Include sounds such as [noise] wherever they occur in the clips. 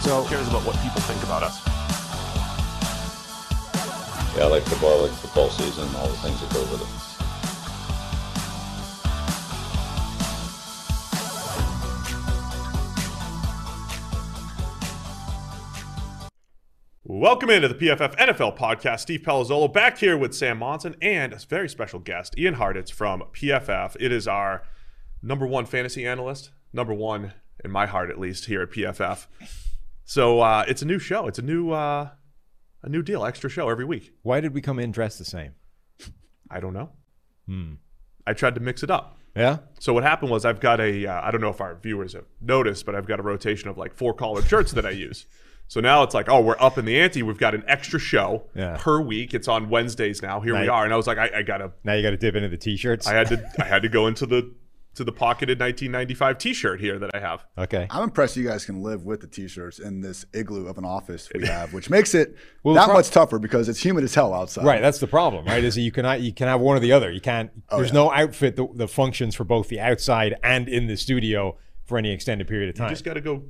So Who cares about what people think about us? Yeah, I like football, I like football season, all the things that go with it. Welcome into the PFF NFL podcast. Steve Palazzolo back here with Sam Monson and a very special guest, Ian Hartitz from PFF. It is our number one fantasy analyst, number one in my heart at least here at PFF. So uh, it's a new show. It's a new uh, a new deal, extra show every week. why did we come in dressed the same? I don't know. Hmm. I tried to mix it up. Yeah. So what happened was I've got a uh, I don't know if our viewers have noticed, but I've got a rotation of like four collared shirts that I use. So now it's like, oh, we're up in the ante. We've got an extra show Yeah. per week. It's on Wednesdays now. Here we Right. are, and I was like, I, I gotta, Now you got to dip into the t-shirts. I had to, I had to go into the to the pocketed 1995 T-shirt here that I have. okay. I'm impressed you guys can live with the t-shirts in this igloo of an office we [laughs] have, which makes it Well, that prob- much tougher because it's humid as hell outside. Right, that's the problem, right? Is that you cannot you can have one or the other. You can't. Oh, there's yeah. no outfit that, that functions for both the outside and in the studio for any extended period of time. You just got to go.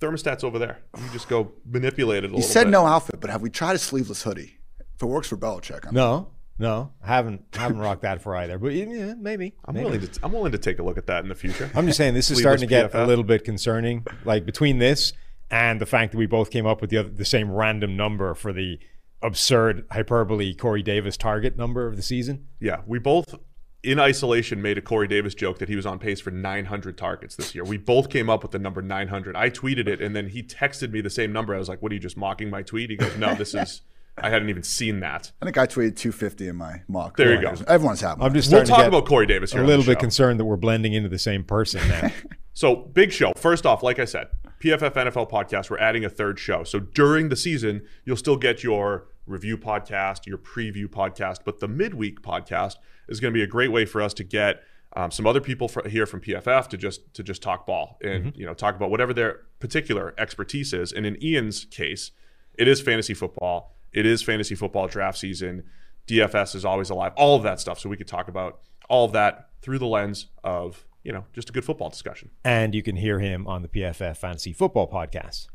Thermostat's over there. You just go manipulate it a You little You said bit. no outfit, but have we tried a sleeveless hoodie? If it works for Belichick, I'm no, no, I haven't haven't rocked that for either. But yeah, maybe. I'm maybe. willing to. I'm willing to take a look at that in the future. I'm just saying this is starting to get PFF. a little bit concerning. Like between this and the fact that we both came up with the other, the same random number for the absurd hyperbole Corey Davis target number of the season. Yeah, we both in isolation made a Corey Davis joke that he was on pace for 900 targets this year. We both came up with the number 900. I tweeted it, and then he texted me the same number. I was like, "What are you just mocking my tweet?" He goes, "No, this is. I hadn't even seen that." I think I tweeted 250 in my mock. There you go. Everyone's happy. I'm just We'll starting talk get about Corey Davis here a little bit show. concerned that we're blending into the same person now. [laughs] So, big show. First off, like I said, PFF NFL podcast, we're adding a third show. So, during the season, you'll still get your review podcast, your preview podcast, but the midweek podcast is going to be a great way for us to get um, some other people fr- here from PFF to just to just talk ball and you know talk about whatever their particular expertise is. And in Ian's case, it is fantasy football. It is fantasy football draft season. DFS is always alive. All of that stuff. So we could talk about all of that through the lens of you know just a good football discussion. and you can hear him on the PFF Fantasy Football Podcast.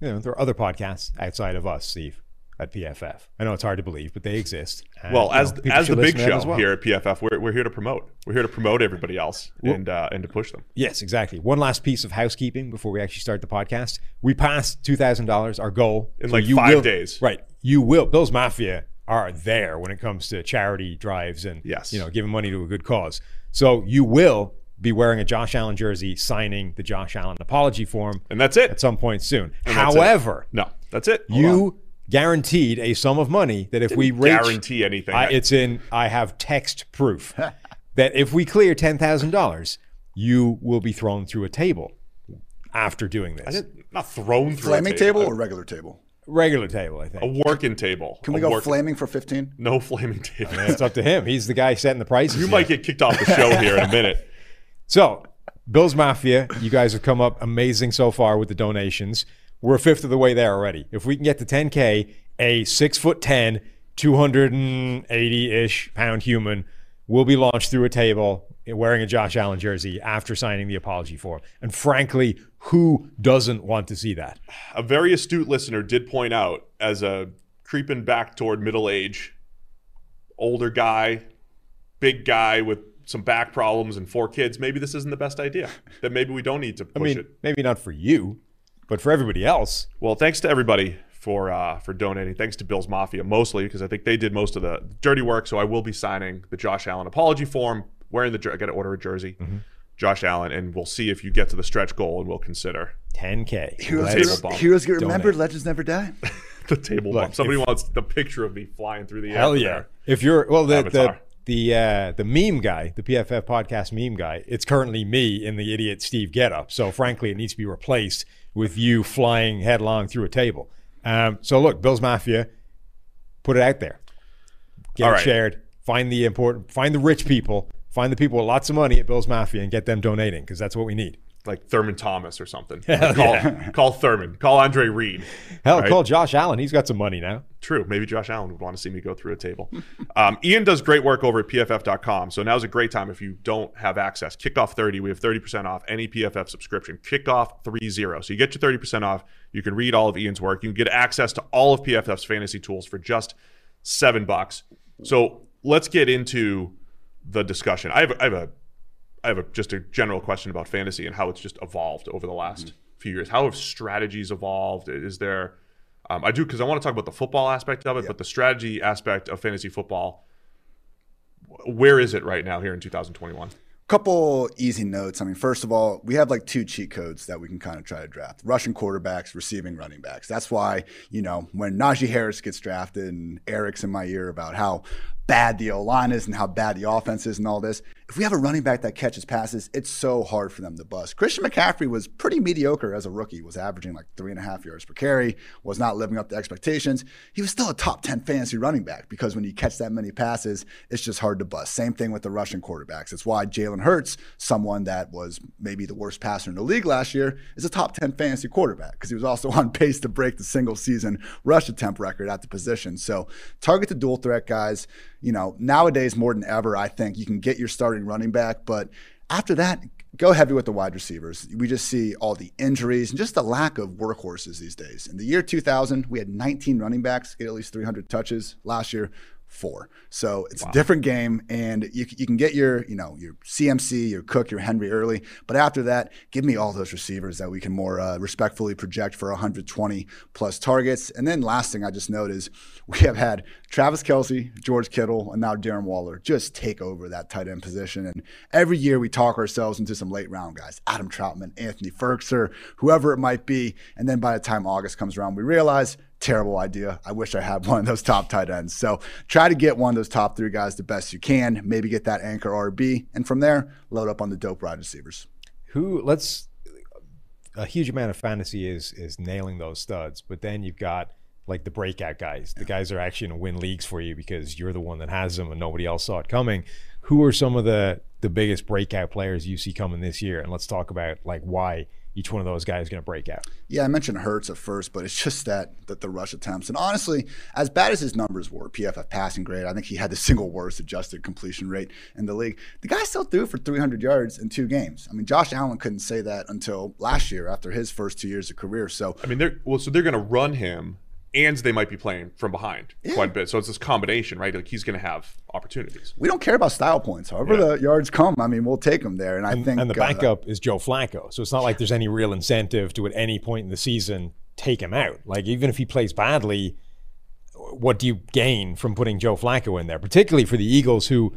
You know, there are other podcasts outside of us, Steve, at PFF. I know it's hard to believe, but they exist. And, Well, you as know, as the big listen to them show well. here at PFF, we're, we're here to promote. We're here to promote everybody else and uh, and to push them. Yes, exactly. One last piece of housekeeping before we actually start the podcast. We passed two thousand dollars, our goal In So like you five will- days. Right, you will. Bill's Mafia are there when it comes to charity drives and Yes. you know giving money to a good cause. So you will be wearing a Josh Allen jersey, signing the Josh Allen apology form And that's it. at some point soon. And. However, No, that's it. you guaranteed a sum of money that if we reach, guarantee anything. I, it's in. I have text proof [laughs] that if we clear ten thousand dollars, you will be thrown through a table after doing this. didn't, not thrown through flaming a table table, or regular table? Regular table, I think. a working table. Can we A go working- flaming for 15? No flaming table. it's up to him. He's the guy setting the prices. You here. might get kicked off the show here in a minute. [laughs] So, Bill's Mafia, you guys have come up amazing so far with the donations. We're a fifth of the way there already. If we can get to 10K, a six foot 10, 280 ish pound human will be launched through a table wearing a Josh Allen jersey after signing the apology form. And frankly, who doesn't want to see that? A very astute listener did point out, as a creeping back toward middle age, older guy, big guy with some back problems and four kids, maybe this isn't the best idea. That maybe we don't need to push I mean, it. maybe not for you, but for everybody else. Well, thanks to everybody for uh, for donating. Thanks to Bill's Mafia mostly because I think they did most of the dirty work. So I will be signing the Josh Allen apology form, wearing the jer- I got to order a jersey, Mm-hmm. Josh Allen, and we'll see if you get to the stretch goal, and we'll consider 10K. Heroes, Table get, bump. heroes get Donate. remembered, legends never die. [laughs] the table Look, bump. Somebody if- wants the picture of me flying through the air. Hell yeah! there. If you're well, the, the the uh, the meme guy, the PFF podcast meme guy, it's currently me in the idiot Steve Getup. So frankly, it needs to be replaced with you flying headlong through a table. Um, so look, Bills Mafia, put it out there, get All it right. shared, find the important, find the rich people, find the people with lots of money at Bills Mafia, and get them donating because that's what we need. Like Thurman Thomas or something. [laughs] call, call Thurman. Call Andre Reed. Hell, Right. call Josh Allen. He's got some money now. True. Maybe Josh Allen would want to see me go through a table. Um, Ian does great work over at pff.com. So now's a great time if you don't have access. Kickoff 30, we have 30% off any PFF subscription. Kickoff 30. So you get your 30% off. You can read all of Ian's work. You can get access to all of PFF's fantasy tools for just seven bucks. So let's get into the discussion. I have, I have a I have a, just a general question about fantasy and how it's just evolved over the last few years. How have strategies evolved? Is there, um, I do because I want to talk about the football aspect of it, but the strategy aspect of fantasy football, where is it right now here in 2021? Couple easy notes. I mean, first of all, we have like two cheat codes that we can kind of try to draft: rushing quarterbacks, receiving running backs. That's why you know when Najee Harris gets drafted and Eric's in my ear about how bad the O line is and how bad the offense is and all this. If we have a running back that catches passes, it's so hard for them to bust. Christian McCaffrey was pretty mediocre as a rookie, was averaging like three and a half yards per carry, was not living up to expectations. He was still a top 10 fantasy running back because when you catch that many passes, it's just hard to bust. Same thing with the rushing quarterbacks. It's why Jalen Hurts, someone that was maybe the worst passer in the league last year, is a top 10 fantasy quarterback because he was also [laughs] on pace to break the single season rush attempt record at the position. So target the dual threat guys. You know, nowadays more than ever, I think you can get your starting running back, but after that, go heavy with the wide receivers. We just see all the injuries and just the lack of workhorses these days. In the year 2000, we had 19 running backs get at least 300 touches. Last year, four. So it's a different game, and you, you can get your you know your CMC, your Cook, your Henry early, but after that, give me all those receivers that we can more uh, respectfully project for 120 plus targets. And then last thing I just note is we have had Travis Kelce, George Kittle, and now Darren Waller just take over that tight end position. And every year we talk ourselves into some late round guys, Adam Trautman, Anthony Firkser, whoever it might be. And then by the time August comes around, we realize terrible idea. I wish I had [laughs] one of those top tight ends. So try to get one of those top three guys the best you can. Maybe get that anchor RB, and from there load up on the dope wide receivers. Who let's a huge amount of fantasy is is nailing those studs, but then you've got like the breakout guys. The guys are actually going to win leagues for you because you're the one that has them and nobody else saw it coming. Who are some of the the biggest breakout players you see coming this year? And let's talk about like why each one of those guys is going to break out. Yeah, I mentioned Hurts at first, but it's just that that the rush attempts. And honestly, as bad as his numbers were, PFF passing grade, I think he had the [laughs] single worst adjusted completion rate in the league. The guy still threw for 300 yards in two games. I mean, Josh Allen couldn't say that until last year after his first two years of career. So I mean, they're well, so they're going to run him, and they might be playing from behind quite a bit. So it's this combination, right? Like he's going to have opportunities. we don't care about style points. However, the yards come, I mean, we'll take them there. And I think and the uh, backup is Joe Flacco. So it's not like there's any real incentive to at any point in the season take him out. Like even if he plays badly, what do you gain from putting Joe Flacco in there? Particularly for the Eagles who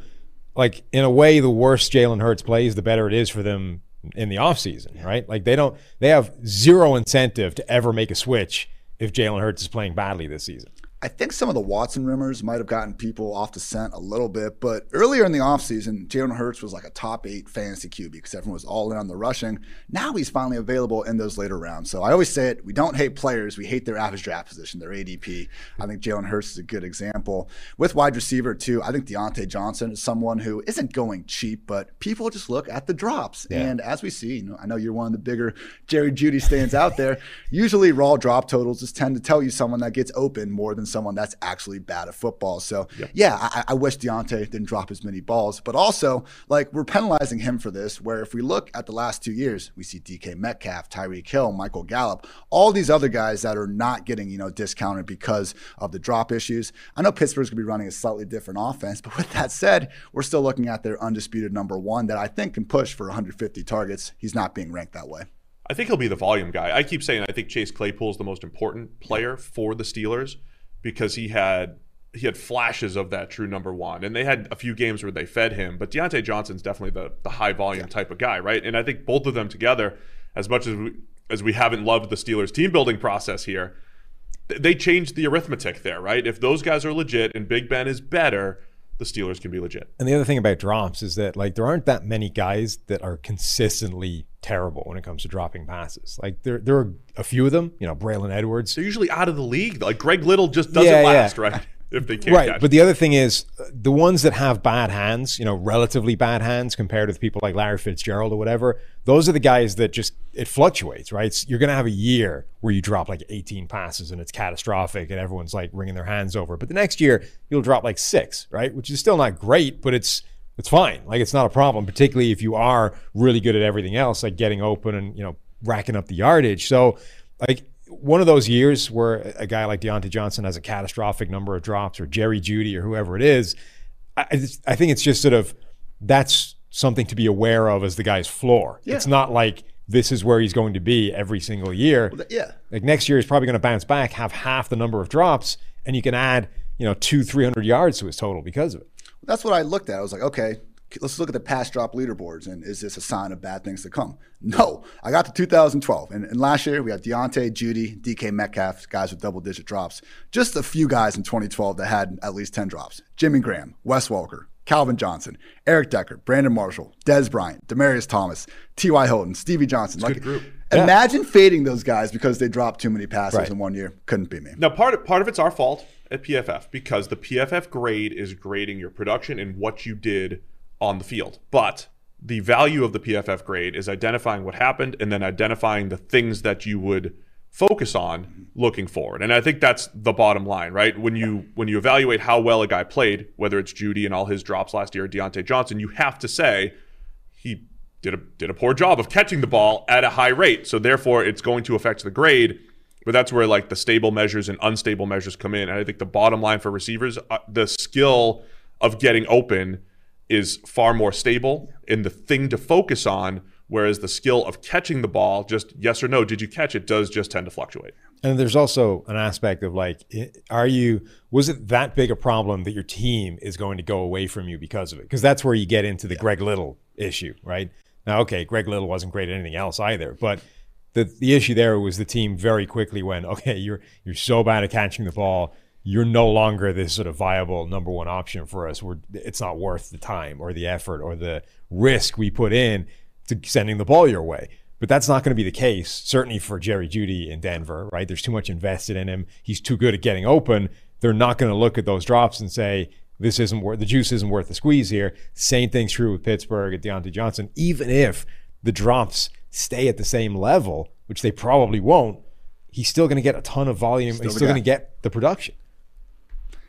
like in a way the worse Jalen Hurts plays, the better it is for them in the offseason, right? Like they don't they have zero incentive to ever make a switch if Jalen Hurts is playing badly this season. I think some of the Watson rumors might have gotten people off the scent a little bit, but earlier in the offseason, Jalen Hurts was like a top eight fantasy QB because everyone was all in on the rushing. Now he's finally available in those later rounds. So I always say it we don't hate players, we hate their average draft position, their ADP. I think Jalen Hurts is a good example. With wide receiver, too, I think Diontae Johnson is someone who isn't going cheap, but people just look at the drops. And as we see, you know, I know you're one of the bigger Jerry Jeudy stands out there. Usually raw drop totals just tend to tell you someone that gets open more than someone that's actually bad at football. So yeah, I, I wish Diontae didn't drop as many balls, but also like we're penalizing him for this. Where if we look at the last two years, we see DK Metcalf, Tyreek Hill, Michael Gallup, all these other guys that are not getting you know discounted because of the drop issues. I know Pittsburgh's gonna be running a slightly different offense, but with that said, we're still looking at their undisputed number one that I think can push for 150 targets. He's not being ranked that way. I think he'll be the volume guy. I keep saying I think Chase Claypool is the most important player for the Steelers because he had he had flashes of that true number one, and they had a few games where they fed him. But Diontae Johnson's definitely the the high volume type of guy, right? And I think both of them together, as much as we, as we haven't loved the Steelers team building process here, th- they changed the arithmetic there, right? If those guys are legit and Big Ben is better, the Steelers can be legit. And the other thing about drops is that like there aren't that many guys that are consistently terrible when it comes to dropping passes. Like there there are a few of them, you know, Braylon Edwards. They're usually out of the league. Like Greg Little just doesn't Yeah, yeah. last, right? [laughs] If they can't Right, but the other thing is uh, the ones that have bad hands, you know, relatively bad hands compared with people like Larry Fitzgerald or whatever. Those are the guys that just it fluctuates, right? It's- you're going to have a year where you drop like 18 passes and it's catastrophic and everyone's like wringing their hands over. But the next year you'll drop like six, right? Which is still not great, but it's it's fine. Like it's not a problem, particularly if you are really good at everything else, like getting open and you know racking up the yardage. So like one of those years where a guy like Diontae Johnson has a catastrophic number of drops, or Jerry Jeudy, or whoever it is, I, I think it's just sort of that's something to be aware of as the guy's floor. It's not like this is where he's going to be every single year. Yeah. Like next year, he's probably going to bounce back, have half the number of drops, and you can add you know two, three hundred yards to his total because of it. That's what I looked at. I was like, okay, let's look at the pass drop leaderboards, and is this a sign of bad things to come? No. I got to 2012, and, and last year we had Diontae, Jeudy, DK Metcalf, guys with double digit drops. Just a few guys in 2012 that had at least 10 drops. Jimmy Graham, Wes Welker, Calvin Johnson, Eric Decker, Brandon Marshall, Dez Bryant, Demaryius Thomas, T.Y. Hilton, Stevie Johnson. like, group. Imagine fading those guys because they dropped too many passes Right. in one year. Couldn't be me. Now, part of, part of it's our fault at PFF because the PFF grade is grading your production and what you did on the field. But the value of the PFF grade is identifying what happened and then identifying the things that you would focus on looking forward. And I think that's the bottom line, right? When you when you evaluate how well a guy played, whether it's Jeudy and all his drops last year, or Diontae Johnson, you have to say he did a did a poor job of catching the ball at a high rate. So therefore, it's going to affect the grade. But that's where like the stable measures and unstable measures come in. And I think the bottom line for receivers, uh, the skill of getting open is far more stable and the thing to focus on. Whereas the skill of catching the ball, just yes or no, did you catch it, does just tend to fluctuate. And there's also an aspect of like, are you, was it that big a problem that your team is going to go away from you because of it? Because that's where you get into the Greg Little issue, right? Now, okay, Greg Little wasn't great at anything else either, but the, the issue there was the team very quickly went, okay, you're, you're so bad at catching the ball. You're no longer this sort of viable number one option for us. We're, it's not worth the time or the effort or the risk we put in to sending the ball your way. But that's not going to be the case, certainly for Jerry Jeudy in Denver, right? There's too much invested in him. He's too good at getting open. They're not going to look at those drops and say, this isn't worth the juice isn't worth the squeeze here. Same thing's true with Pittsburgh at Diontae Johnson. Even if the drops stay at the same level, which they probably won't, he's still going to get a ton of volume. he's still going to get the production.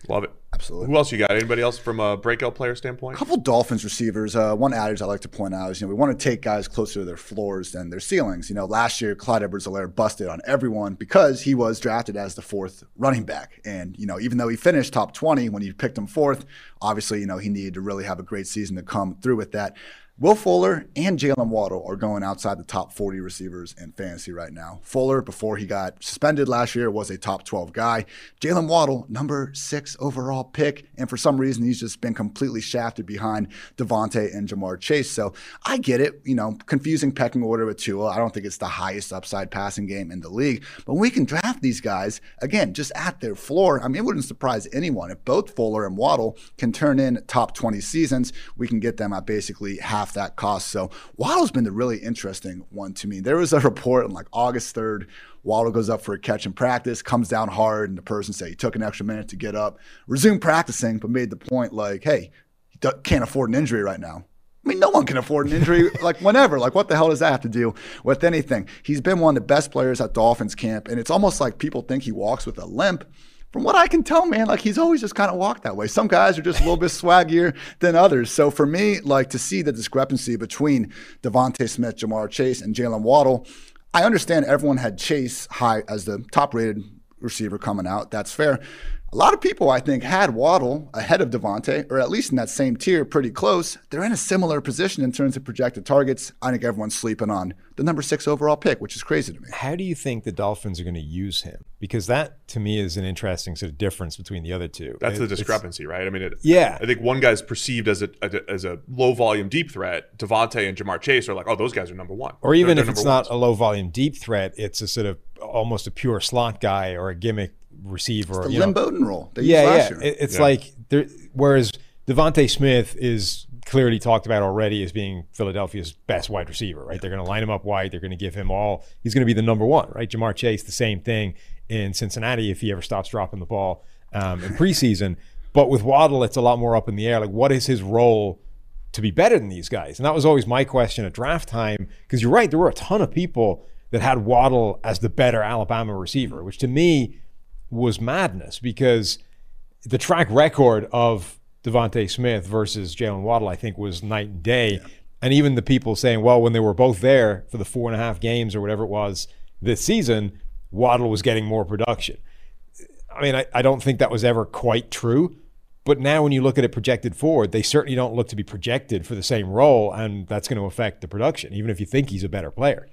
Love it. Absolutely. Who else you got? Anybody else from a breakout player standpoint? A couple Dolphins receivers. Uh, one adage I like to point out is, you know, we want to take guys closer to their floors than their ceilings. You know, last year Clyde Edwards-Helaire busted on everyone because he was drafted as the fourth running back, and you know, even though he finished top 20 when you picked him fourth, obviously, you know, he needed to really have a great season to come through with that. Will Fuller and Jaylen Waddle are going outside the top 40 receivers in fantasy right now. Fuller, before he got suspended last year, was a top 12 guy. Jaylen Waddle, number six overall pick. And for some reason, he's just been completely shafted behind DeVonta and Ja'Marr Chase. So I get it, you know, confusing pecking order with Tua. I don't think it's the highest upside passing game in the league. But we can draft these guys, again, just at their floor. I mean, it wouldn't surprise anyone. If both Fuller and Waddle can turn in top 20 seasons, we can get them at basically half that cost. So Waddle's been the really interesting one to me. There was a report on like August 3rd. Waddle goes up for a catch in practice, comes down hard, and the person say he took an extra minute to get up, resumed practicing, but made the point like, hey, he can't afford an injury right now. I mean, no one can afford an injury [laughs] like whenever. Like, what the hell does that have to do with anything? He's been one of the best players at Dolphins camp, and it's almost like people think he walks with a limp. From what I can tell, man, like he's always just kind of walked that way. Some guys are just a little bit swaggier than others. So for me, like to see the discrepancy between DeVonta Smith, Ja'Marr Chase, and Jaylen Waddle, I understand everyone had Chase high as the top rated receiver coming out. That's fair. A lot of people, I think, had Waddle ahead of DeVonta, or at least in that same tier, pretty close. They're in a similar position in terms of projected targets. I think everyone's sleeping on the number six overall pick, which is crazy to me. How do you think the Dolphins are going to use him? Because that, to me, is an interesting sort of difference between the other two. That's It- the discrepancy, right? I mean, it, Yeah. I think one guy's perceived as a, as a low volume deep threat. DeVonta and Ja'Marr Chase are like, oh, those guys are number one. Or even They're- if they're it's number not ones. a low volume deep threat, it's a sort of almost a pure slot guy or a gimmick receiver. The you know. Lynn Bowden role they yeah, yeah. year. It- it's Yeah. like there. Whereas DeVonta Smith is clearly talked about already as being Philadelphia's best wide receiver, right? They're going to line him up wide. They're going to give him all. He's going to be the number one, right? Ja'Marr Chase, the same thing in Cincinnati if he ever stops dropping the ball um, in preseason. But with Waddle, it's a lot more up in the air. Like, what is his role to be better than these guys? And that was always my question at draft time. Because you're right, there were a ton of people that had Waddle as the better Alabama receiver, which to me was madness because the track record of DeVonta Smith versus Jaylen Waddle, I think, was night and day. And even the people saying, well, when they were both there for the four and a half games or whatever it was this season, Waddle was getting more production. I mean, I, I don't think that was ever quite true. But now, when you look at it projected forward, they certainly don't look to be projected for the same role, and that's going to affect the production, even if you think he's a better player.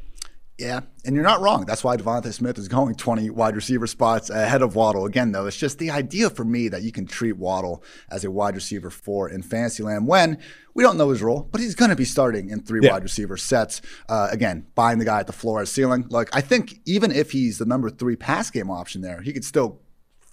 Yeah, and you're not wrong. That's why DeVonta Smith is going 20 wide receiver spots ahead of Waddle. Again, though, it's just the idea for me that you can treat Waddle as a wide receiver four in Fantasyland when we don't know his role, but he's going to be starting in three Yeah. wide receiver sets. Uh, again, buying the guy at the floor as ceiling. Like I think even if he's the number three pass game option there, he could still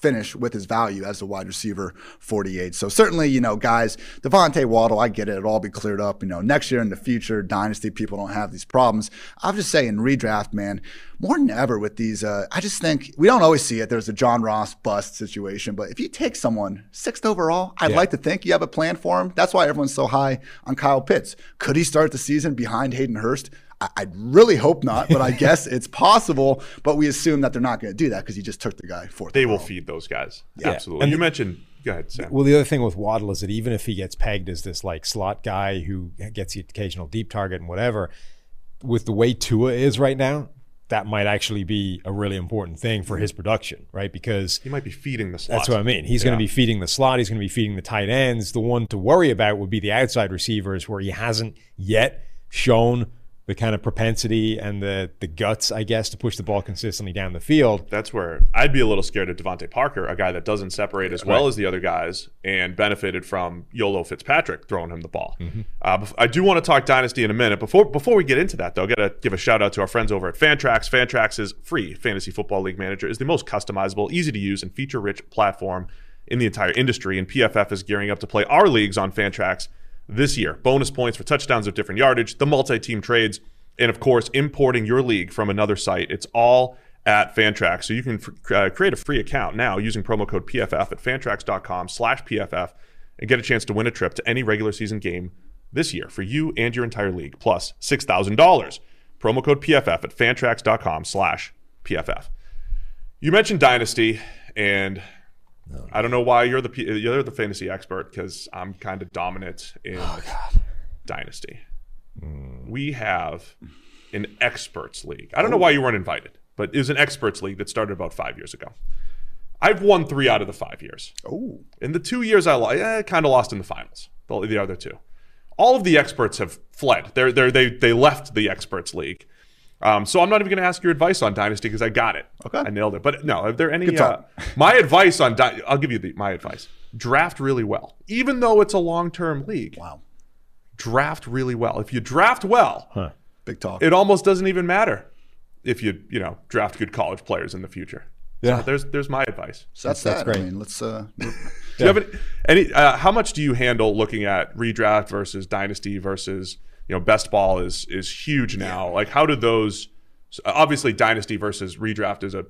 finish with his value as a wide receiver 48. So certainly, you know, guys, DeVonta Waddle, I get it. It'll all be cleared up. You know, next year in the future, dynasty people don't have these problems. I'll just say in redraft, man, more than ever with these, uh, I just think we don't always see it. There's a John Ross bust situation, but if you take someone sixth overall, I'd Yeah. like to think you have a plan for him. That's why everyone's so high on Kyle Pitts. Could he start the season behind Hayden Hurst? I- I'd really hope not, but I [laughs] guess it's possible. But we assume that they're not going to do that because he just took the guy fourth. They will overall. feed those guys. Yeah. Absolutely. And you mentioned. Go ahead, Sam. Well, the other thing with Waddle is that even if he gets pegged as this like slot guy who gets the occasional deep target and whatever, with the way Tua is right now, that might actually be a really important thing for his production, right? Because he might be feeding the slot. that's what I mean. He's going to be feeding the slot. He's going to be feeding the tight ends. The one to worry about would be the outside receivers, where he hasn't yet shown the kind of propensity and the the guts, I guess, to push the ball consistently down the field. That's where I'd be a little scared of DeVante Parker, a guy that doesn't separate as well Right. as the other guys and benefited from Yolo Fitzpatrick throwing him the ball. Mm-hmm. Uh, I do want to talk Dynasty in a minute. Before before we get into that, though, I got to give a shout out to our friends over at Fantrax. Fantrax's free fantasy football league manager is the most customizable, easy to use, and feature rich platform in the entire industry. And PFF is gearing up to play our leagues on Fantrax this year. Bonus points for touchdowns of different yardage, the multi team trades, and of course, importing your league from another site. It's all at Fantrax. So you can f- uh, create a free account now using promo code PFF at fantrax.com slash PFF and get a chance to win a trip to any regular season game this year for you and your entire league, plus $6,000. Promo code PFF at fantrax.com slash PFF. You mentioned Dynasty, and I don't know why you're the you're the fantasy expert because I'm kind of dominant in Dynasty. We have an experts league. I don't know why you weren't invited, but it was an experts league that started about five years ago. I've won three out of the five years. Oh, In the two years I lost, eh, kind of lost in the finals. The, the other two, all of the experts have fled. They're, they're, they they left the experts league. Um, so I'm not even going to ask your advice on dynasty because I got it. Okay. I nailed it. But no, are there any? Uh, my advice on Dy- I'll give you the, my advice. Draft really well, even though it's a long term league. wow. Draft really well. If you draft well, Big talk. it almost doesn't even matter if you you know draft good college players in the future. Yeah. So there's there's my advice. so that's, that's that. great. I mean, let's. Uh, [laughs] Do you have any? any uh, how much do you handle looking at redraft versus dynasty versus you know best ball is is huge now. Like how do those? Obviously, dynasty versus redraft is a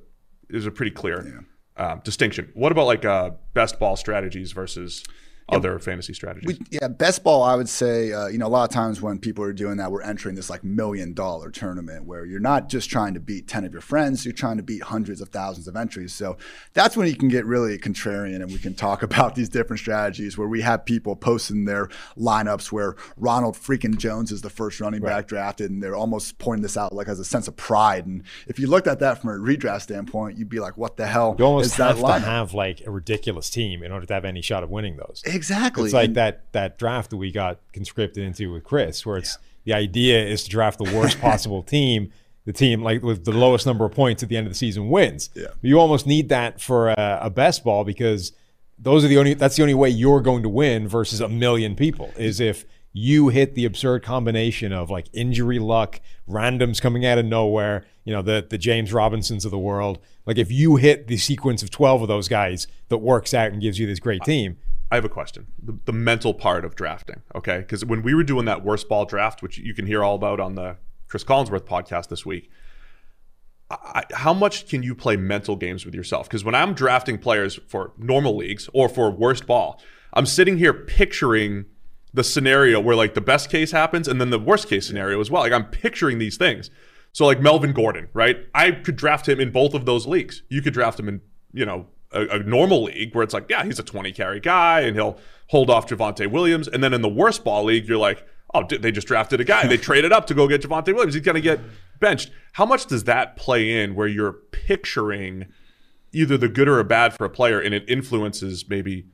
is a pretty clear um, distinction. What about like uh, best ball strategies versus other fantasy strategies? We, yeah, best ball. I would say, uh, you know, a lot of times when people are doing that, we're entering this like million dollar tournament where you're not just trying to beat ten of your friends, you're trying to beat hundreds of thousands of entries. So that's when you can get really contrarian, and we can talk [laughs] about these different strategies where we have people posting their lineups where Ronald freaking Jones is the first running back drafted, and they're almost pointing this out like as a sense of pride. And if you looked at that from a redraft standpoint, you'd be like, what the hell You almost is that have to have like a ridiculous team in order to have any shot of winning those. Exactly. It's like And- that that draft that we got conscripted into with Chris, where it's the idea is to draft the worst [laughs] possible team. The team like with the lowest number of points at the end of the season wins. Yeah. You almost need that for a, a best ball because those are the only that's the only way you're going to win versus a million people is if you hit the absurd combination of like injury luck, randoms coming out of nowhere, you know, the the James Robinsons of the world. Like if you hit the sequence of 12 of those guys that works out and gives you this great team, I have a question. The, the mental part of drafting, okay? Because when we were doing that worst ball draft, which you can hear all about on the Chris Collinsworth podcast this week, I, how much can you play mental games with yourself? Because when I'm drafting players for normal leagues or for worst ball, I'm sitting here picturing the scenario where like the best case happens and then the worst case scenario as well. Like I'm picturing these things. So like Melvin Gordon, right? I could draft him in both of those leagues. You could draft him in, you know, a, a normal league where it's like, yeah, he's a 20 carry guy and he'll hold off Javonte Williams. And then in the worst ball league, you're like, oh, they just drafted a guy. They [laughs] traded up to go get Javonte Williams. He's going to get benched. How much does that play in where you're picturing either the good or a bad for a player and it influences maybe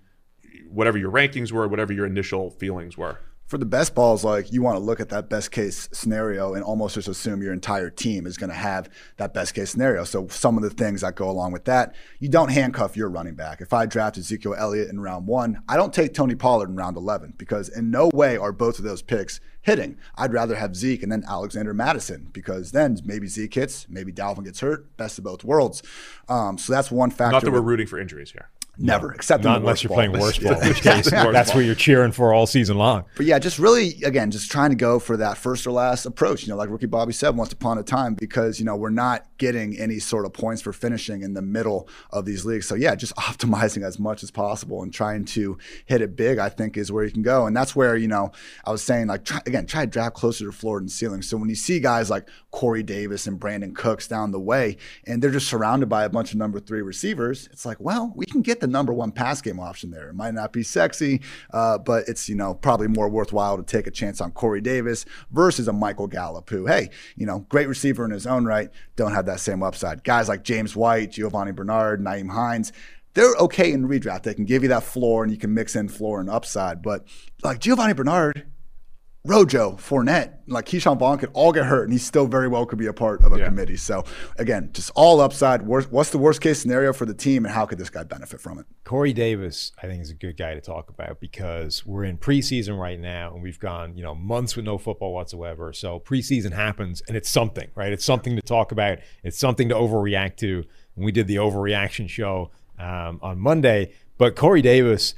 whatever your rankings were, whatever your initial feelings were? For the best balls, like you want to look at that best case scenario and almost just assume your entire team is going to have that best case scenario. So some of the things that go along with that, you don't handcuff your running back. If I draft Ezekiel Elliott in round one, I don't take Tony Pollard in round 11 because in no way are both of those picks hitting. I'd rather have Zeke and then Alexander Mattison because then maybe Zeke hits, maybe Dalvin gets hurt, best of both worlds. Um, so that's one factor. Not that we're rooting for injuries here. Never, except Not unless you're ball. playing worst [laughs] ball, which case Yeah. that's what you're cheering for all season long. But yeah, just really, again, just trying to go for that first or last approach. You know, like Ricky Bobby said once upon a time, because, you know, we're not getting any sort of points for finishing in the middle of these leagues. So yeah, just [laughs] optimizing as much as possible and trying to hit it big, I think, is where you can go. And that's where, you know, I was saying, like, try, again, try to draft closer to floor than ceiling. So when you see guys like Corey Davis and Brandin Cooks down the way, and they're just surrounded by a bunch of number three receivers, it's like, well, we can get the number one pass game option there. It might not be sexy, uh, but it's, you know, probably more worthwhile to take a chance on Corey Davis versus a Michael Gallup, who, hey, you know, great receiver in his own right, don't have that same upside. Guys like James White, Giovani Bernard, Nyheim Hines, they're okay in redraft. They can give you that floor and you can mix in floor and upside. But like Giovani Bernard, Rojo, Fournette, like Ke'Shawn Vaughn could all get hurt, and he still very well could be a part of a Yeah. committee. So again, just all upside. Worst, what's the worst case scenario for the team, and how could this guy benefit from it? Corey Davis, I think, is a good guy to talk about because we're in preseason right now and we've gone, you know, months with no football whatsoever. So preseason happens and it's something, right? It's something to talk about. It's something to overreact to. And we did the overreaction show um, on Monday. But Corey Davis,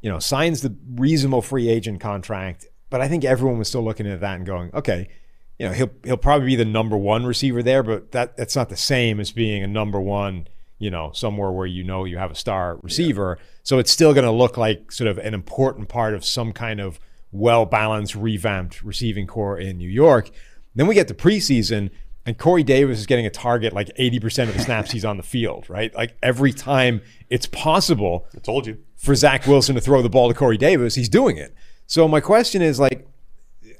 you know, signs the reasonable free agent contract. But I think everyone was still looking at that and going, okay, you know, he'll he'll probably be the number one receiver there, but that that's not the same as being a number one, you know, somewhere where you know you have a star receiver. So it's still going to look like sort of an important part of some kind of well balanced, revamped receiving corps in New York. Then we get to preseason, and Corey Davis is getting a target like 80% of the snaps he's on the field, right? Like every time it's possible I told you. for Zach Wilson to throw the ball to Corey Davis, he's doing it. So my question is like,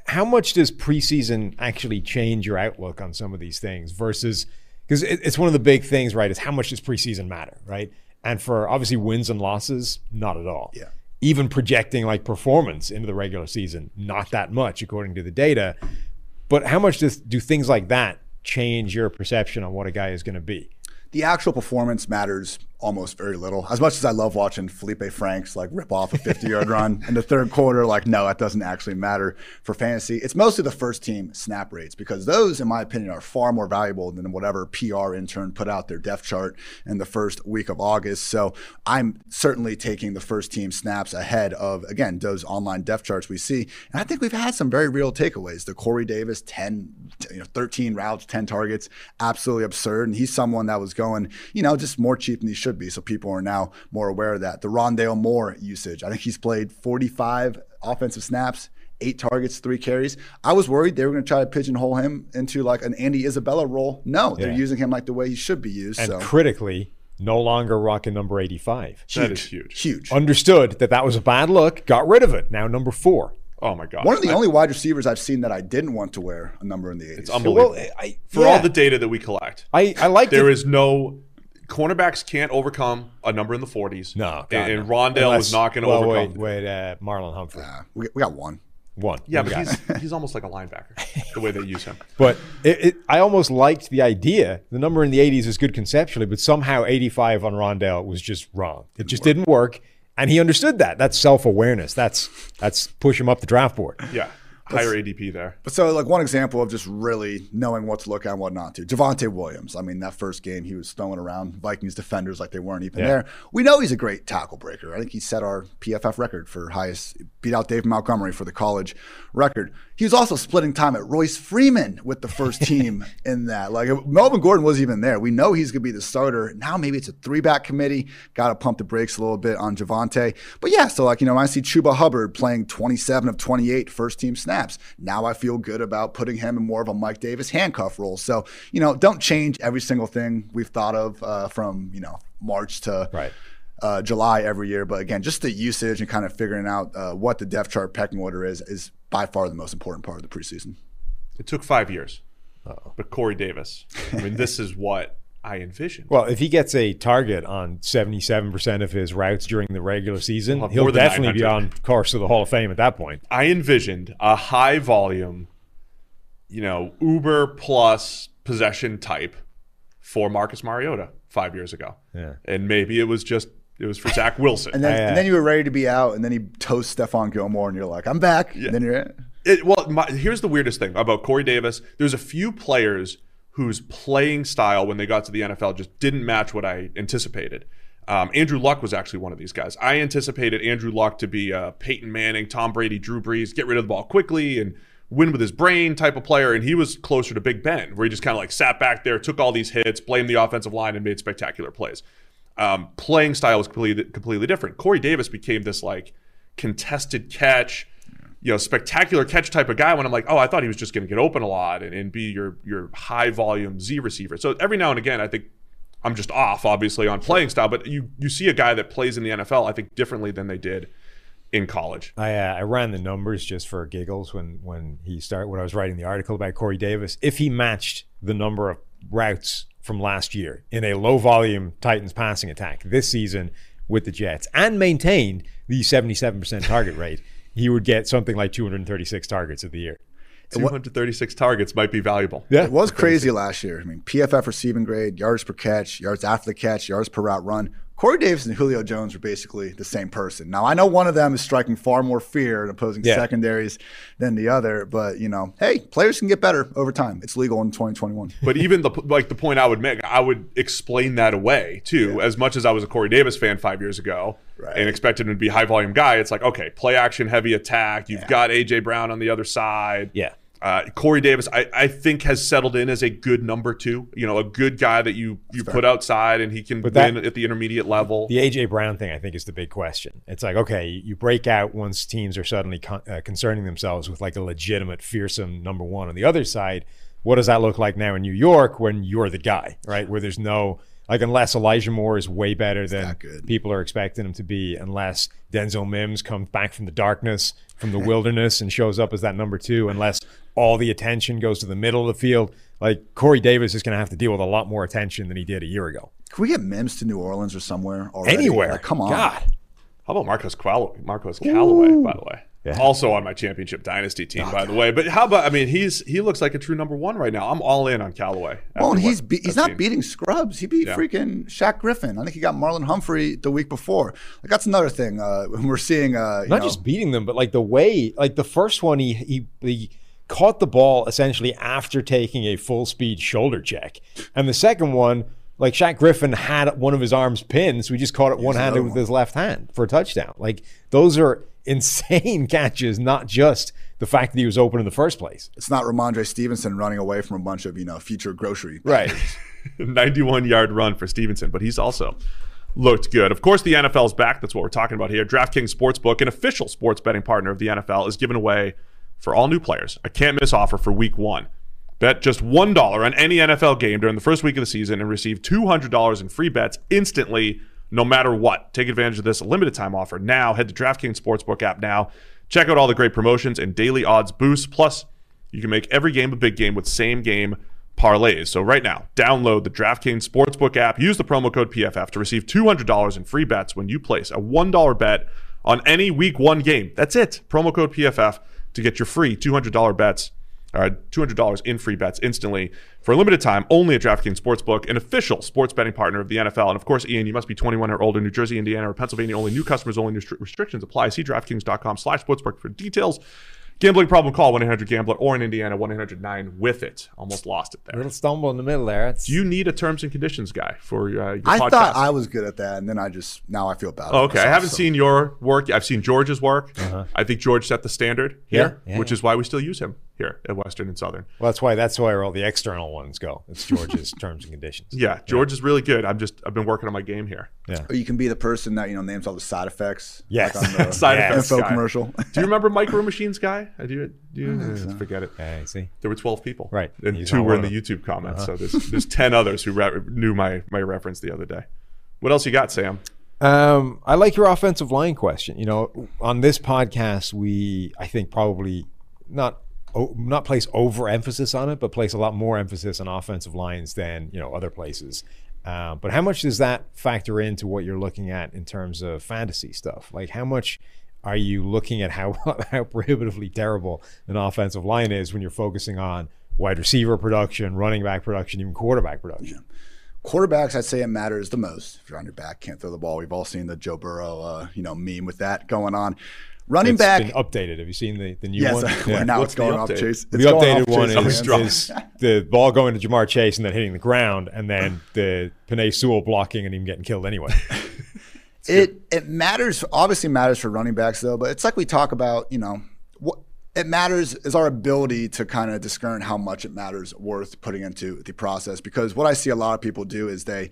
how much does preseason actually change your outlook on some of these things versus because it's one of the big things, right? Is how much does preseason matter, right? And for obviously wins and losses, not at all. Yeah. Even projecting like performance into the regular season, not that much according to the data. But how much does do things like that change your perception on what a guy is going to be? The actual performance matters almost very little. As much as I love watching Felipe Franks like rip off a 50 yard [laughs] run in the third quarter, like, no, that doesn't actually matter for fantasy. It's mostly the first team snap rates because those, in my opinion, are far more valuable than whatever PR intern put out their depth chart in the first week of August. So I'm certainly taking the first team snaps ahead of, again, those online depth charts we see. And I think we've had some very real takeaways. The Corey Davis, 10, you know, 13 routes, 10 targets, absolutely absurd. And he's someone that was going, you know, just more cheap than he should be. So people are now more aware of that. The Rondale Moore usage. I think he's played 45 offensive snaps, eight targets, three carries. I was worried they were going to try to pigeonhole him into like an Andy Isabella role. No, they're Yeah. using him like the way he should be used. And so critically, no longer rocking number 85. That is huge. huge. Understood that that was a bad look, got rid of it. Now number four. Oh my god. One of the only wide receivers I've seen that I didn't want to wear a number in the 80s. It's unbelievable. Well, I, For yeah. all the data that we collect, I, I like there it. is no cornerbacks can't overcome a number in the 40s. no, God, and, and no. Rondale Unless- was not going to well, overcome. Wait, wait, uh, Marlon Humphrey. Uh, we, we got one. One. Yeah, One but guy. he's he's almost like a linebacker the way they use him. [laughs] But it, it, I almost liked the idea. The number in the 80s is good conceptually, but somehow 85 on Rondale was just wrong. It just didn't work. And he understood that. That's self awareness. That's that's push him up the draft board. Yeah. Higher ADP there. But so, like one example of just really knowing what to look at and what not to. Javonte Williams. I mean, that first game he was throwing around Vikings defenders like they weren't even Yeah. there. We know he's a great tackle breaker. I think he set our PFF record for highest, beat out Dave Montgomery for the college record. He was also splitting time at Royce Freeman with the first [laughs] team in that. Like if Melvin Gordon wasn't even there. We know he's going to be the starter. Now maybe it's a three back committee. Got to pump the brakes a little bit on Javonte. But yeah, so like, you know, I see Chuba Hubbard playing 27 of 28 first team snaps. Now I feel good about putting him in more of a Mike Davis handcuff role. So, you know, don't change every single thing we've thought of uh, from, you know, March to Right. Uh, July every year. But again, just the usage and kind of figuring out uh, what the depth chart pecking order is is by far the most important part of the preseason. It took five years. But Corey Davis, I mean, this is what I envisioned. Well, if he gets a target on 77% of his routes during the regular season, He'll he'll definitely be 900. on course to the Hall of Fame at that point. I envisioned a high volume, you know, Uber plus possession type for Marcus Mariota five years ago. Yeah. And maybe it was just it was for Zach Wilson. [laughs] And then, and then you were ready to be out, and then he toasts Stephon Gilmore, and you're like, I'm back. And then you're It, well, my, here's the weirdest thing about Corey Davis. There's a few players whose playing style when they got to the NFL just didn't match what I anticipated. Um, Andrew Luck was actually one of these guys. I anticipated Andrew Luck to be a Peyton Manning, Tom Brady, Drew Brees, get rid of the ball quickly and win with his brain type of player. And he was closer to Big Ben, where he just kind of like sat back there, took all these hits, blamed the offensive line, and made spectacular plays. Um, playing style was completely completely different. Corey Davis became this like contested catch, you know, spectacular catch type of guy. When I'm like, oh, I thought he was just going to get open a lot and, and be your your high volume Z receiver. So every now and again, I think I'm just off, obviously, on playing style. But you you see a guy that plays in the NFL, I think differently than they did in college. I uh, I ran the numbers just for giggles when when he started when I was writing the article about Corey Davis. If he matched the number of routes from last year in a low volume Titans passing attack this season with the Jets and maintained the 77% target rate, he would get something like 236 targets of the year. 236 targets might be valuable. Yeah. It was crazy last year. I mean, PFF receiving grade, yards per catch, yards after the catch, yards per route run. Corey Davis and Julio Jones were basically the same person. Now, I know one of them is striking far more fear in opposing Yeah. secondaries than the other, but you know, hey, players can get better over time. It's legal in 2021. But even the like the point I would make, I would explain that away too. As much as I was a Corey Davis fan five years ago Right. and expected him to be a high volume guy, it's like okay, play action, heavy attack. You've got AJ Brown on the other side. Yeah. Uh, Corey Davis, I, I think, has settled in as a good number two. You know, a good guy that you you put outside and he can But that- win at the intermediate level. The AJ Brown thing, I think, is the big question. It's like, okay, you break out once teams are suddenly con- uh, concerning themselves with like a legitimate, fearsome number one. On the other side, what does that look like now in New York when you're the guy, right? Where there's no, like, unless Elijah Moore is way better than people are expecting him to be, unless Denzel Mims comes back from the darkness, from the [laughs] wilderness, and shows up as that number two, unless all the attention goes to the middle of the field. Like, Corey Davis is going to have to deal with a lot more attention than he did a year ago. Can we get Mims to New Orleans or somewhere already? Anywhere. Like, come on. God. How about Marquez Callaway? Marquez Callaway, by the way. Yeah. Also on my championship dynasty team, by the way. But how about? I mean, he's he looks like a true number one right now. I'm all in on Callaway. Well, and he's be- he's not seen. beating scrubs. He beat Yeah. freaking Shaq Griffin. I think he got Marlon Humphrey the week before. Like that's another thing. Uh, when [laughs] we're seeing, uh, you not know, just beating them, but like the way, like the first one, he he, he caught the ball essentially after taking a full speed shoulder check, and the second one, like Shaq Griffin had one of his arms pinned, so he just caught it one handed with his left hand for a touchdown. Like those are [laughs] insane catches, not just the fact that he was open in the first place. it's not Rhamondre Stevenson running away from a bunch of you know future grocery. Right. [laughs] 91 yard run for Stevenson, but he's also looked good. Of course, the NFL's back. That's what we're talking about here. DraftKings Sportsbook, an official sports betting partner of the NFL, is giving away for all new players a can't miss offer for week one. Bet just $1 on any NFL game during the first week of the season and receive $200 in free bets instantly, no matter what. Take advantage of this limited time offer now. Head to DraftKings Sportsbook app now. Check out all the great promotions and daily odds boosts. Plus, you can make every game a big game with same game parlays. So right now, download the DraftKings Sportsbook app. Use the promo code PFF to receive $200 in free bets when you place a $1 bet on any Week One game. That's it. Promo code PFF to get your free $200 bets. Uh, $200 in free bets instantly for a limited time only at DraftKings Sportsbook, an official sports betting partner of the NFL. And of course, Ian, you must be 21 or older. New Jersey, Indiana, or Pennsylvania only. New customers only. Restri- Restrictions apply. See DraftKings.com slash sportsbook for details. Gambling problem call 1 800 Gambler or in Indiana 1 800 9 with it. Almost lost it there. little stumble in the middle there. It's, Do you need a terms and conditions guy for uh, your I podcast? thought I was good at that, and then I just now I feel bad. Oh, okay, I haven't so. seen your work. I've seen George's work. I think George set the standard here, Uh-huh. Yeah, yeah, which yeah. is why we still use him here at Western and Southern. well, that's why that's why all the external ones go. It's George's [laughs] terms and conditions. Yeah, George is really good. I'm just I've been working on my game here. Yeah. Or you can be the person that you know names all the side effects. Yes. like on the [laughs] Side Yeah. effects info guy. commercial. Do you remember Micro Machines guy? I do. Do you forget it? Okay, see. There were 12 people. Right. And He's two were in one the of Uh-huh. YouTube comments. So there's, there's 10 others who re- knew my, my reference the other day. What else you got, Sam? Um, I like your offensive line question. You know, on this podcast, we I think probably not o- not place overemphasis on it, but place a lot more emphasis on offensive lines than you know other places. Uh, but how much does that factor into what you're looking at in terms of fantasy stuff? Like, how much are you looking at how [laughs] how prohibitively terrible an offensive line is when you're focusing on wide receiver production, running back production, even quarterback production? Quarterbacks, I'd say it matters the most. If you're on your back, can't throw the ball. We've all seen the Joe Burrow, uh, you know, meme with that going on. Running It's back, been updated. Have you seen the, the new yes, one? now What's it's going the off? Chase. the It's going updated one Chase is, is the ball going to Ja'Marr Chase and then hitting the ground, and then the Penei Sewell blocking and him getting killed anyway. [laughs] It it matters. Obviously, matters for running backs though. But it's like we talk about. You know, what it matters is our ability to kind of discern how much it matters worth putting into the process. Because what I see a lot of people do is they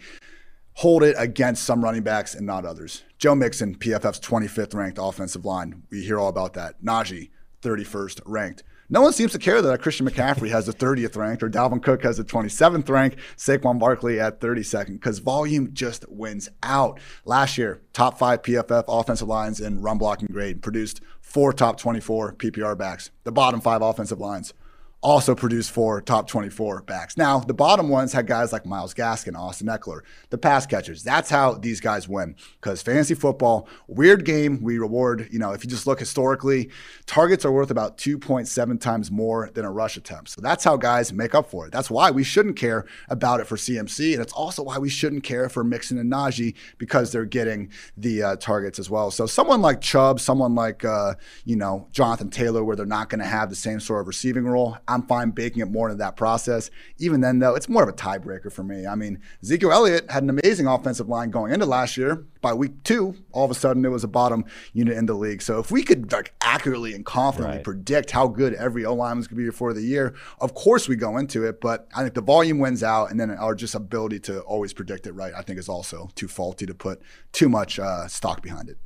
hold it against some running backs and not others. Joe Mixon, PFF's 25th ranked offensive line. We hear all about that. Najee, 31st ranked. No one seems to care that Christian McCaffrey has the 30th ranked or Dalvin Cook has the 27th ranked, Saquon Barkley at 32nd, because volume just wins out. Last year, top five PFF offensive lines in run blocking grade produced four top 24 PPR backs. The bottom five offensive lines also produced four top 24 backs. Now, the bottom ones had guys like Myles Gaskin, Austin Ekeler, the pass catchers. That's how these guys win. Because fantasy football, weird game. We reward, you know, if you just look historically, targets are worth about 2.7 times more than a rush attempt. So that's how guys make up for it. That's why we shouldn't care about it for CMC. And it's also why we shouldn't care for Mixon and Najee because they're getting the uh, targets as well. So someone like Chubb, someone like, uh, you know, Jonathan Taylor, where they're not going to have the same sort of receiving role, I'm fine baking it more into that process. Even then, though, it's more of a tiebreaker for me. I mean, Ezekiel Elliott had an amazing offensive line going into last year. By week two, all of a sudden, it was a bottom unit in the league. So if we could like accurately and confidently Right. predict how good every O line was going to be before the year, of course we go into it. But I think the volume wins out, and then our just ability to always predict it right, I think, is also too faulty to put too much uh, stock behind it.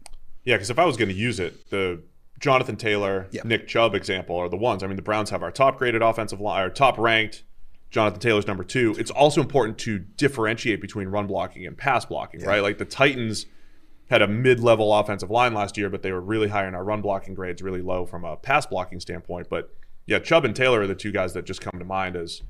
Yeah, because if I was going to use it, the Jonathan Taylor, Yeah. Nick Chubb example are the ones. I mean, the Browns have our top graded offensive line, our top ranked. Jonathan Taylor's number two. It's also important to differentiate between run blocking and pass blocking, right? Like the Titans had a mid-level offensive line last year, but they were really high in our run blocking grades, really low from a pass blocking standpoint. But yeah, Chubb and Taylor are the two guys that just come to mind as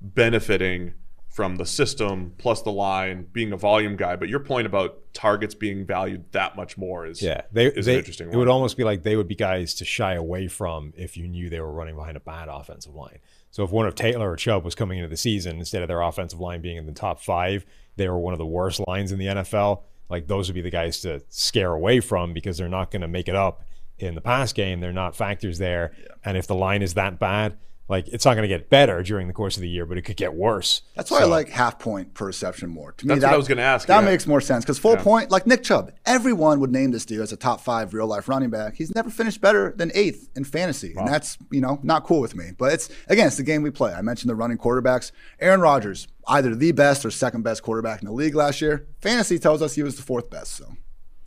benefiting from the system plus the line being a volume guy. But your point about targets being valued that much more is Yeah, they, is they an interesting it one. would almost be like they would be guys to shy away from if you knew they were running behind a bad offensive line. So if one of Taylor or Chubb was coming into the season, instead of their offensive line being in the top five, they were one of the worst lines in the NFL. Like those would be the guys to scare away from because they're not going to make it up in the pass game. They're not factors there, and if the line is that bad, like it's not going to get better during the course of the year, but it could get worse. That's why I like half point per reception more. To me, That's that, what I was gonna ask, That yeah. makes more sense because full Yeah. point, like Nick Chubb, everyone would name this dude as a top five real life running back. He's never finished better than eighth in fantasy, and that's you know not cool with me. But it's again, it's the game we play. I mentioned the running quarterbacks. Aaron Rodgers, either the best or second best quarterback in the league last year. Fantasy tells us he was the fourth best. So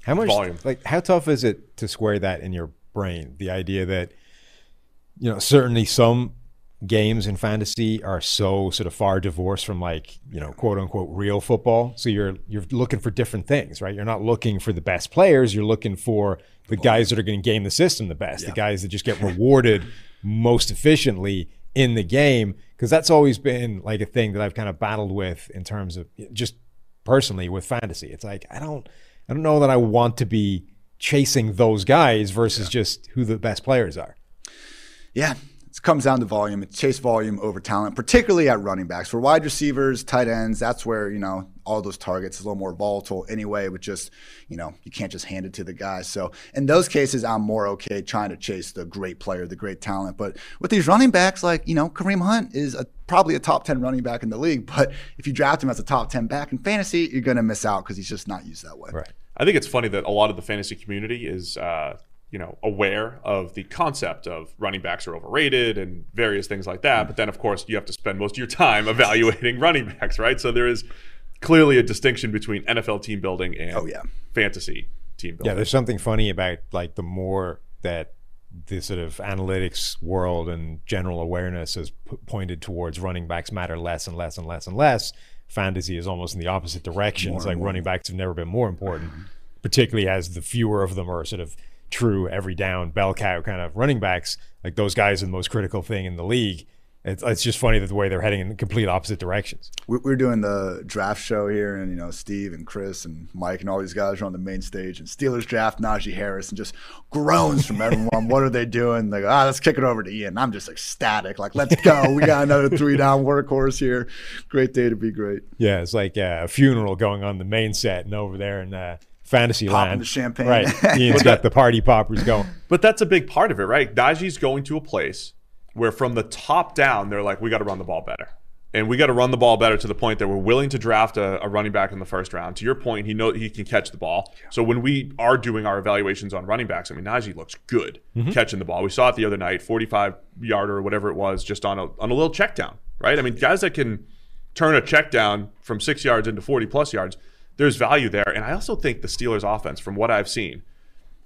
How much Volume. like how tough is it to square that in your brain? The idea that you know certainly some games in fantasy are so sort of far divorced from like you know quote unquote real football. So you're you're looking for different things, right? You're not looking for the best players. You're looking for the guys that are going to game the system the best, the guys that just get [laughs] rewarded most efficiently in the game. Because that's always been like a thing that I've kind of battled with in terms of just personally with fantasy. It's like I don't I don't know that I want to be chasing those guys versus just who the best players are. Yeah, it comes down to volume. It's chase volume over talent, particularly at running backs. For wide receivers, tight ends, that's where, you know, all those targets. It's a little more volatile anyway, with just, you know, you can't just hand it to the guy. So in those cases, I'm more okay trying to chase the great player, the great talent. But with these running backs, like, you know, Kareem Hunt is a, probably a top 10 running back in the league. But if you draft him as a top 10 back in fantasy, you're going to miss out because he's just not used that way. Right. I think it's funny that a lot of the fantasy community is, uh, you know, aware of the concept of running backs are overrated and various things like that. But then, of course, you have to spend most of your time [laughs] evaluating running backs, right? So there is clearly a distinction between NFL team building and Oh, yeah. fantasy team building. Yeah, there's something funny about like the more that the sort of analytics world and general awareness has p- pointed towards running backs matter less and less and less and less. Fantasy is almost in the opposite direction. it's like running backs have never been more important, particularly as the fewer of them are sort of true every down bell cow kind of running backs. Like those guys are the most critical thing in the league. It's, it's just funny that the way they're heading in complete opposite directions. we- we're doing the draft show here, and you know Steve and Chris and Mike and all these guys are on the main stage. And Steelers draft Najee Harris, and just groans from everyone. what are they doing? They go, ah, let's kick it over to Ian. I'm just ecstatic. Like, let's go. We got another three down workhorse here. Great day to be great. Yeah, it's like uh, a funeral going on the main set and over there and. uh, fantasy Popping land. the champagne. Right. [laughs] Ian's got the party poppers going. But that's a big part of it, right? Najee's going to a place where from the top down, they're like, we got to run the ball better. And we got to run the ball better to the point that we're willing to draft a, a running back in the first round. To your point, he know he can catch the ball. So when we are doing our evaluations on running backs, I mean Najee looks good mm-hmm. catching the ball. We saw it the other night, 45 yarder or whatever it was, just on a on a little check down, right? I mean, guys that can turn a check down from six yards into 40 plus yards, there's value there. And I also think the Steelers offense, from what I've seen,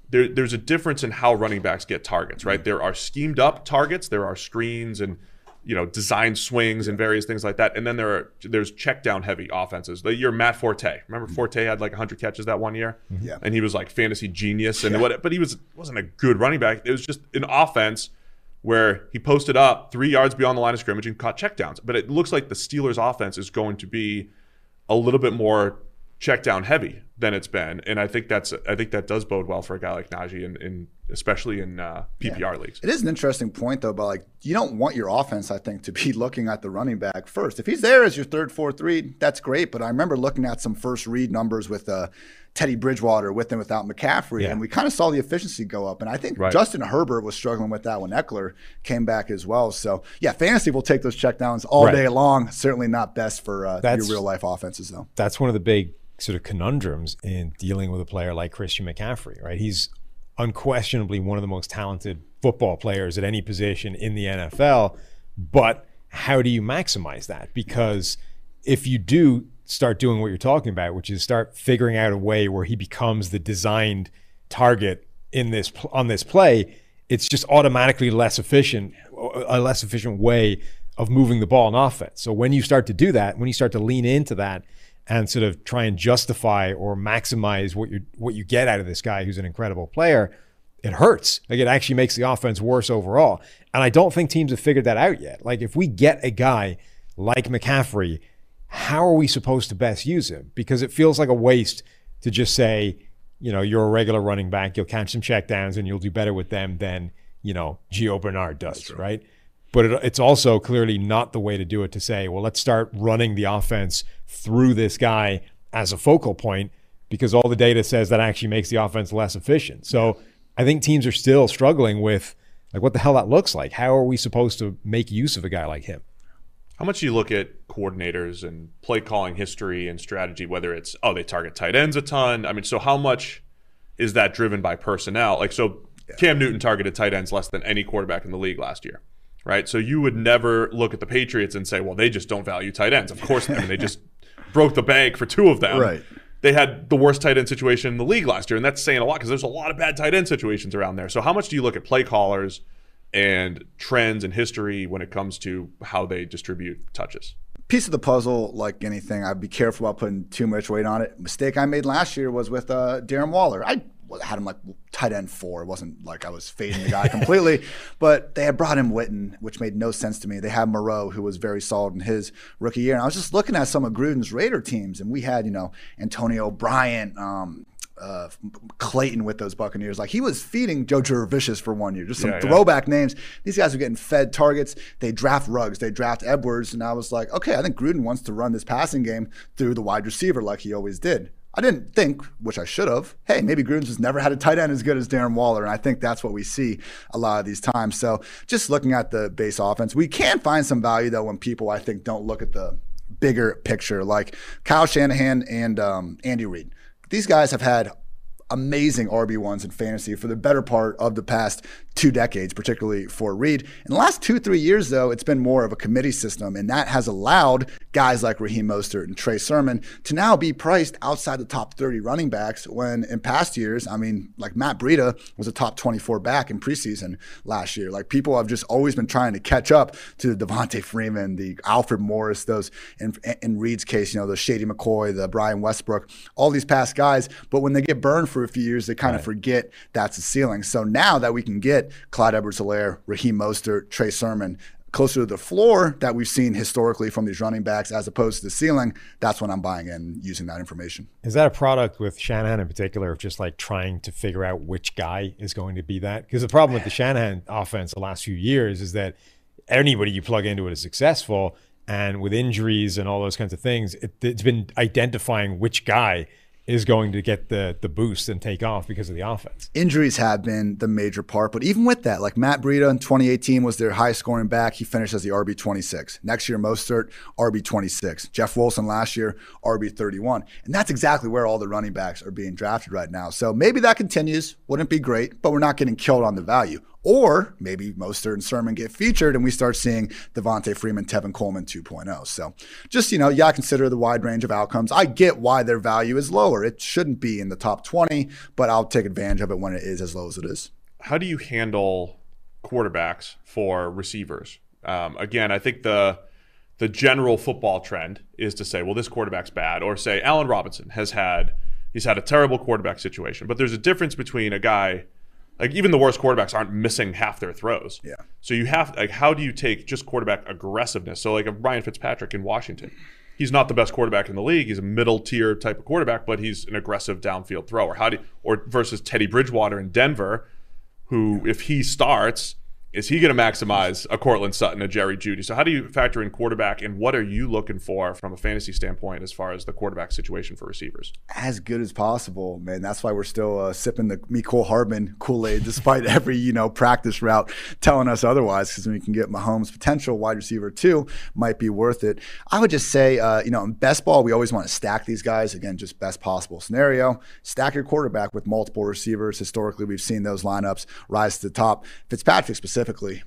there, there's a difference in how running backs get targets, right? There are schemed up targets, there are screens and you know design swings and various things like that, and then there are there's check down heavy offenses. The year Matt Forte, remember mm-hmm. Forte had like 100 catches that one year, mm-hmm. Yeah. and he was like fantasy genius and what, but he was wasn't a good running back. It was just an offense where he posted up three yards beyond the line of scrimmage and caught checkdowns. But it looks like the Steelers' offense is going to be a little bit more check down heavy than it's been, and I think that's I think that does bode well for a guy like Najee, in, in especially in uh, PPR leagues. It is an interesting point though, but like you don't want your offense, I think, to be [laughs] looking at the running back first. If he's there as your third, fourth read, that's great. But I remember looking at some first read numbers with uh, Teddy Bridgewater with and without McCaffrey, Yeah. and we kind of saw the efficiency go up. And I think Right. Justin Herbert was struggling with that when Ekeler came back as well. So yeah, fantasy will take those checkdowns all Right. day long. Certainly not best for uh, your real life offenses though. that's one of the big sort of conundrums in dealing with a player like Christian McCaffrey, right? He's unquestionably one of the most talented football players at any position in the NFL, but how do you maximize that? Because if you do start doing what you're talking about, which is start figuring out a way where he becomes the designed target in this on this play, it's just automatically less efficient, a less efficient way of moving the ball in offense. So when you start to do that, when you start to lean into that and sort of try and justify or maximize what you what you get out of this guy who's an incredible player, it hurts. Like it actually makes the offense worse overall. And I don't think teams have figured that out yet. Like if we get a guy like McCaffrey, how are we supposed to best use him? Because it feels like a waste to just say, you know, you're a regular running back, you'll catch some checkdowns and you'll do better with them than, you know, Gio Bernard does, right? But it, it's also clearly not the way to do it to say, well, let's start running the offense through this guy as a focal point because all the data says that actually makes the offense less efficient. So I think teams are still struggling with like what the hell that looks like. How are we supposed to make use of a guy like him? How much do you look at coordinators and play calling history and strategy, whether it's, oh, they target tight ends a ton? I mean, so how much is that driven by personnel? Like, so Cam Newton targeted tight ends less than any quarterback in the league last year, right? So you would never look at the Patriots and say, well, they just don't value tight ends. Of course, I mean, they just broke the bank for two of them. Right. They had the worst tight end situation in the league last year, and that's saying a lot because there's a lot of bad tight end situations around there. So how much do you look at play callers and trends and history when it comes to how they distribute touches? piece of the puzzle, like anything, I'd be careful about putting too much weight on it. Mistake I made last year was with uh, Darren Waller. I had him like tight end four. It wasn't like I was fading the guy completely, [laughs] but they had brought him Witten, which made no sense to me. They had Moreau, who was very solid in his rookie year. And I was just looking at some of Gruden's Raider teams, and we had, you know, Antonio Bryant, um, uh, Clayton with those Buccaneers. Like he was feeding Joe Jurevicius for one year. Just some Yeah, yeah. throwback names. These guys are getting fed targets. They draft Ruggs. They draft Edwards. And I was like, okay, I think Gruden wants to run this passing game through the wide receiver like he always did. I didn't think, which I should have, hey, maybe Gruden's just never had a tight end as good as Darren Waller. And I think that's what we see a lot of these times. So just looking at the base offense, we can find some value, though, when people, I think, don't look at the bigger picture, like Kyle Shanahan and um, Andy Reid. These guys have had amazing RB1s in fantasy for the better part of the past two decades, particularly for Reid. In the last two, three years, though, it's been more of a committee system, and that has allowed guys like Raheem Mostert and Trey Sermon to now be priced outside the top 30 running backs when in past years, I mean, like Matt Breida was a top 24 back in preseason last year. Like people have just always been trying to catch up to the Devonta Freeman, the Alfred Morris, those in, in Reid's case, you know, the Shady McCoy, the Brian Westbrook, all these past guys. But when they get burned for a few years, they kind of forget that's the ceiling. So now that we can get Clyde Edwards-Helaire, Raheem Mostert, Trey Sermon, closer to the floor that we've seen historically from these running backs as opposed to the ceiling, that's when I'm buying in using that information. Is that a product with Shanahan in particular of just like trying to figure out which guy is going to be that? Because the problem with the Shanahan offense the last few years is that anybody you plug into it is successful. And with injuries and all those kinds of things, it, it's been identifying which guy is going to get the the boost and take off because of the offense. Injuries have been the major part, but even with that, like Matt Breida in 2018 was their high scoring back. He finished as the RB 26. Next year, Mostert RB 26. Jeff Wilson last year RB 31, and that's exactly where all the running backs are being drafted right now. So maybe that continues. Wouldn't be great, but we're not getting killed on the value. Or maybe Mostert and Sermon get featured and we start seeing Devonta Freeman, Tevin Coleman 2.0. So just, you know, got consider the wide range of outcomes. I get why their value is lower. It shouldn't be in the top 20, but I'll take advantage of it when it is as low as it is. how do you handle quarterbacks for receivers? Um, again, I think the the general football trend is to say, well, this quarterback's bad, or say Allen Robinson has had he's had a terrible quarterback situation. But there's a difference between a guy like even the worst quarterbacks aren't missing half their throws. Yeah. So you have like how do you take just quarterback aggressiveness? So like a Ryan Fitzpatrick in Washington. He's not the best quarterback in the league. He's a middle tier type of quarterback, but he's an aggressive downfield thrower. How do you, or versus Teddy Bridgewater in Denver, who if he starts, is he going to maximize a Courtland Sutton, a Jerry Jeudy? So how do you factor in quarterback, and what are you looking for from a fantasy standpoint as far as the quarterback situation for receivers? As good as possible, man. That's why we're still uh, sipping the Mecole Hardman Kool Aid, despite [laughs] every you know practice route telling us otherwise. Because we can get Mahomes' potential wide receiver too, might be worth it. I would just say, uh, you know, in best ball, we always want to stack these guys. Again, just best possible scenario. Stack your quarterback with multiple receivers. Historically, we've seen those lineups rise to the top. Fitzpatrick specifically,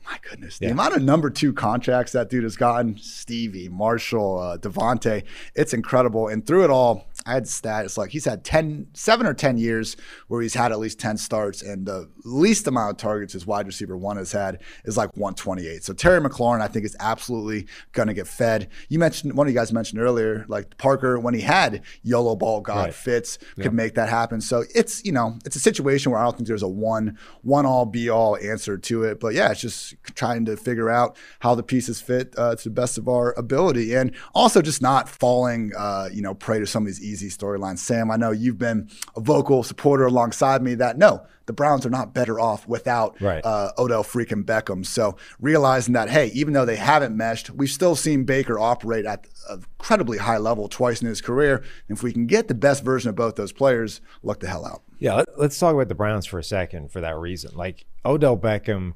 my goodness, the amount of number two contracts that dude has gotten, Stevie, Marshall, uh, Devontae, it's incredible. And through it all, I had stats like he's had 10, seven or 10 years where he's had at least 10 starts, and the least amount of targets his wide receiver one has had is like 128. So Terry McLaurin, I think, is absolutely going to get fed. You mentioned, one of you guys mentioned earlier, like Parker, when he had yellow ball God Right. fits, could make that happen. So it's, you know, it's a situation where I don't think there's a one, one all be all answer to it. But yeah, it's just trying to figure out how the pieces fit uh, to the best of our ability. And also just not falling, uh, you know, prey to some of these easy storylines. Sam, I know you've been a vocal supporter alongside me that no, the Browns are not better off without Right. uh, Odell freaking Beckham. So realizing that, hey, even though they haven't meshed, we've still seen Baker operate at an incredibly high level twice in his career. And if we can get the best version of both those players, look the hell out. Yeah, let's talk about the Browns for a second for that reason. Like Odell Beckham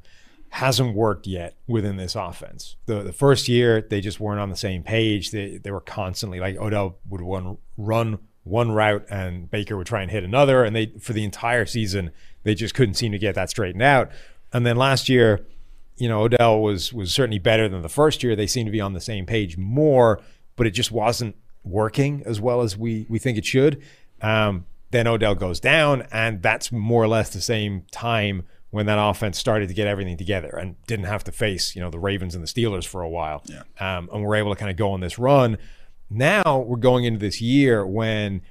hasn't worked yet within this offense. The the first year they just weren't on the same page. They they were constantly like Odell would one run one route and Baker would try and hit another and they for the entire season they just couldn't seem to get that straightened out. And then last year, you know, Odell was was certainly better than the first year. They seemed to be on the same page more, but it just wasn't working as well as we we think it should. Um, then Odell goes down, and that's more or less the same time when that offense started to get everything together and didn't have to face you know the Ravens and the Steelers for a while. Yeah. Um, and we're able to kind of go on this run. Now we're going into this year when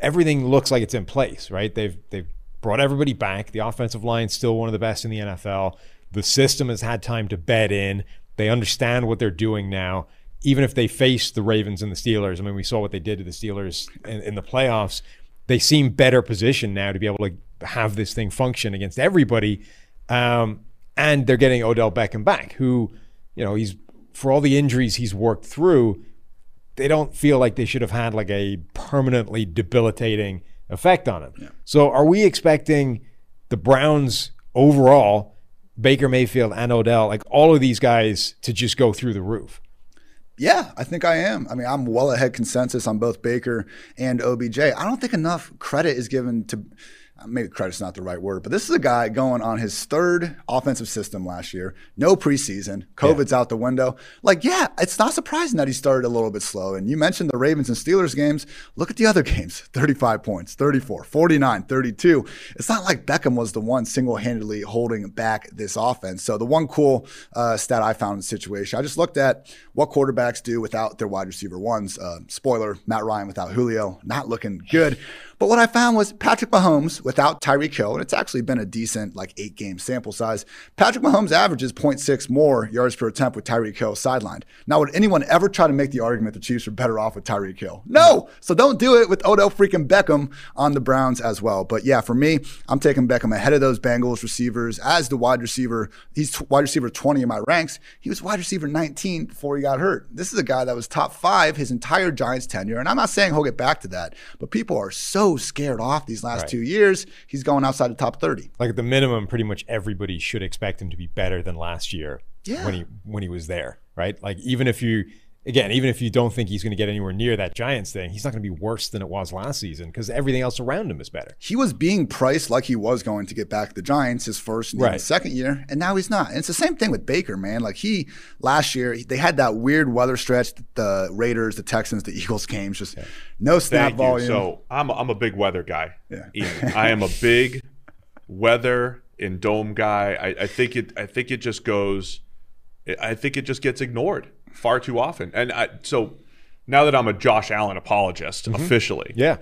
everything looks like it's in place, right? They've they've brought everybody back. The offensive line's still one of the best in the NFL. The system has had time to bed in. They understand what they're doing now. Even if they face the Ravens and the Steelers, I mean, we saw what they did to the Steelers in, in the playoffs. they seem better positioned now to be able to have this thing function against everybody. Um, and they're getting Odell Beckham back, who, you know, he's for all the injuries he's worked through, they don't feel like they should have had like a permanently debilitating effect on him. So are we expecting the Browns overall, Baker Mayfield and Odell, like all of these guys to just go through the roof? Yeah, I think I am. I mean, I'm well ahead consensus on both Baker and OBJ. I don't think enough credit is given to maybe credit's not the right word, but this is a guy going on his third offensive system last year. No preseason. COVID's out the window. Like, yeah, it's not surprising that he started a little bit slow. And you mentioned the Ravens and Steelers games. Look at the other [laughs] games 35 points, 34, 49, 32. It's not like Beckham was the one single handedly holding back this offense. So, the one cool uh, stat I found in the situation, I just looked at what quarterbacks do without their wide receiver ones. Uh, spoiler Matt Ryan without Julio, not looking good. But what I found was Patrick Mahomes without Tyreek Hill, and it's actually been a decent like eight game sample size. Patrick Mahomes averages 0.6 more yards per attempt with Tyreek Hill sidelined. Now, would anyone ever try to make the argument the Chiefs are better off with Tyreek Hill? No. So don't do it with Odell freaking Beckham on the Browns as well. But yeah, for me, I'm taking Beckham ahead of those Bengals receivers as the wide receiver. He's t- wide receiver 20 in my ranks. He was wide receiver 19 before he got hurt. This is a guy that was top five his entire Giants tenure. And I'm not saying he'll get back to that, but people are so scared off these last Right. two years. He's going outside the top 30. Like at the minimum, pretty much everybody should expect him to be better than last year Yeah. when he when he was there, right? Like even if you again, even if you don't think he's going to get anywhere near that Giants thing, he's not going to be worse than it was last season because everything else around him is better. he was being priced like he was going to get back the Giants his first and Right. second year, and now he's not. And it's the same thing with Baker, man. Like he last year, they had that weird weather stretch. The Raiders, the Texans, the [laughs] Eagles games, just no snap Thank volume. you. So I'm a, I'm a big weather guy. Yeah. Ian. I am a big weather and dome guy. I, I think it. I think it just goes. I think it just gets ignored far too often. And I, so now that I'm a Josh Allen apologist officially, Yeah,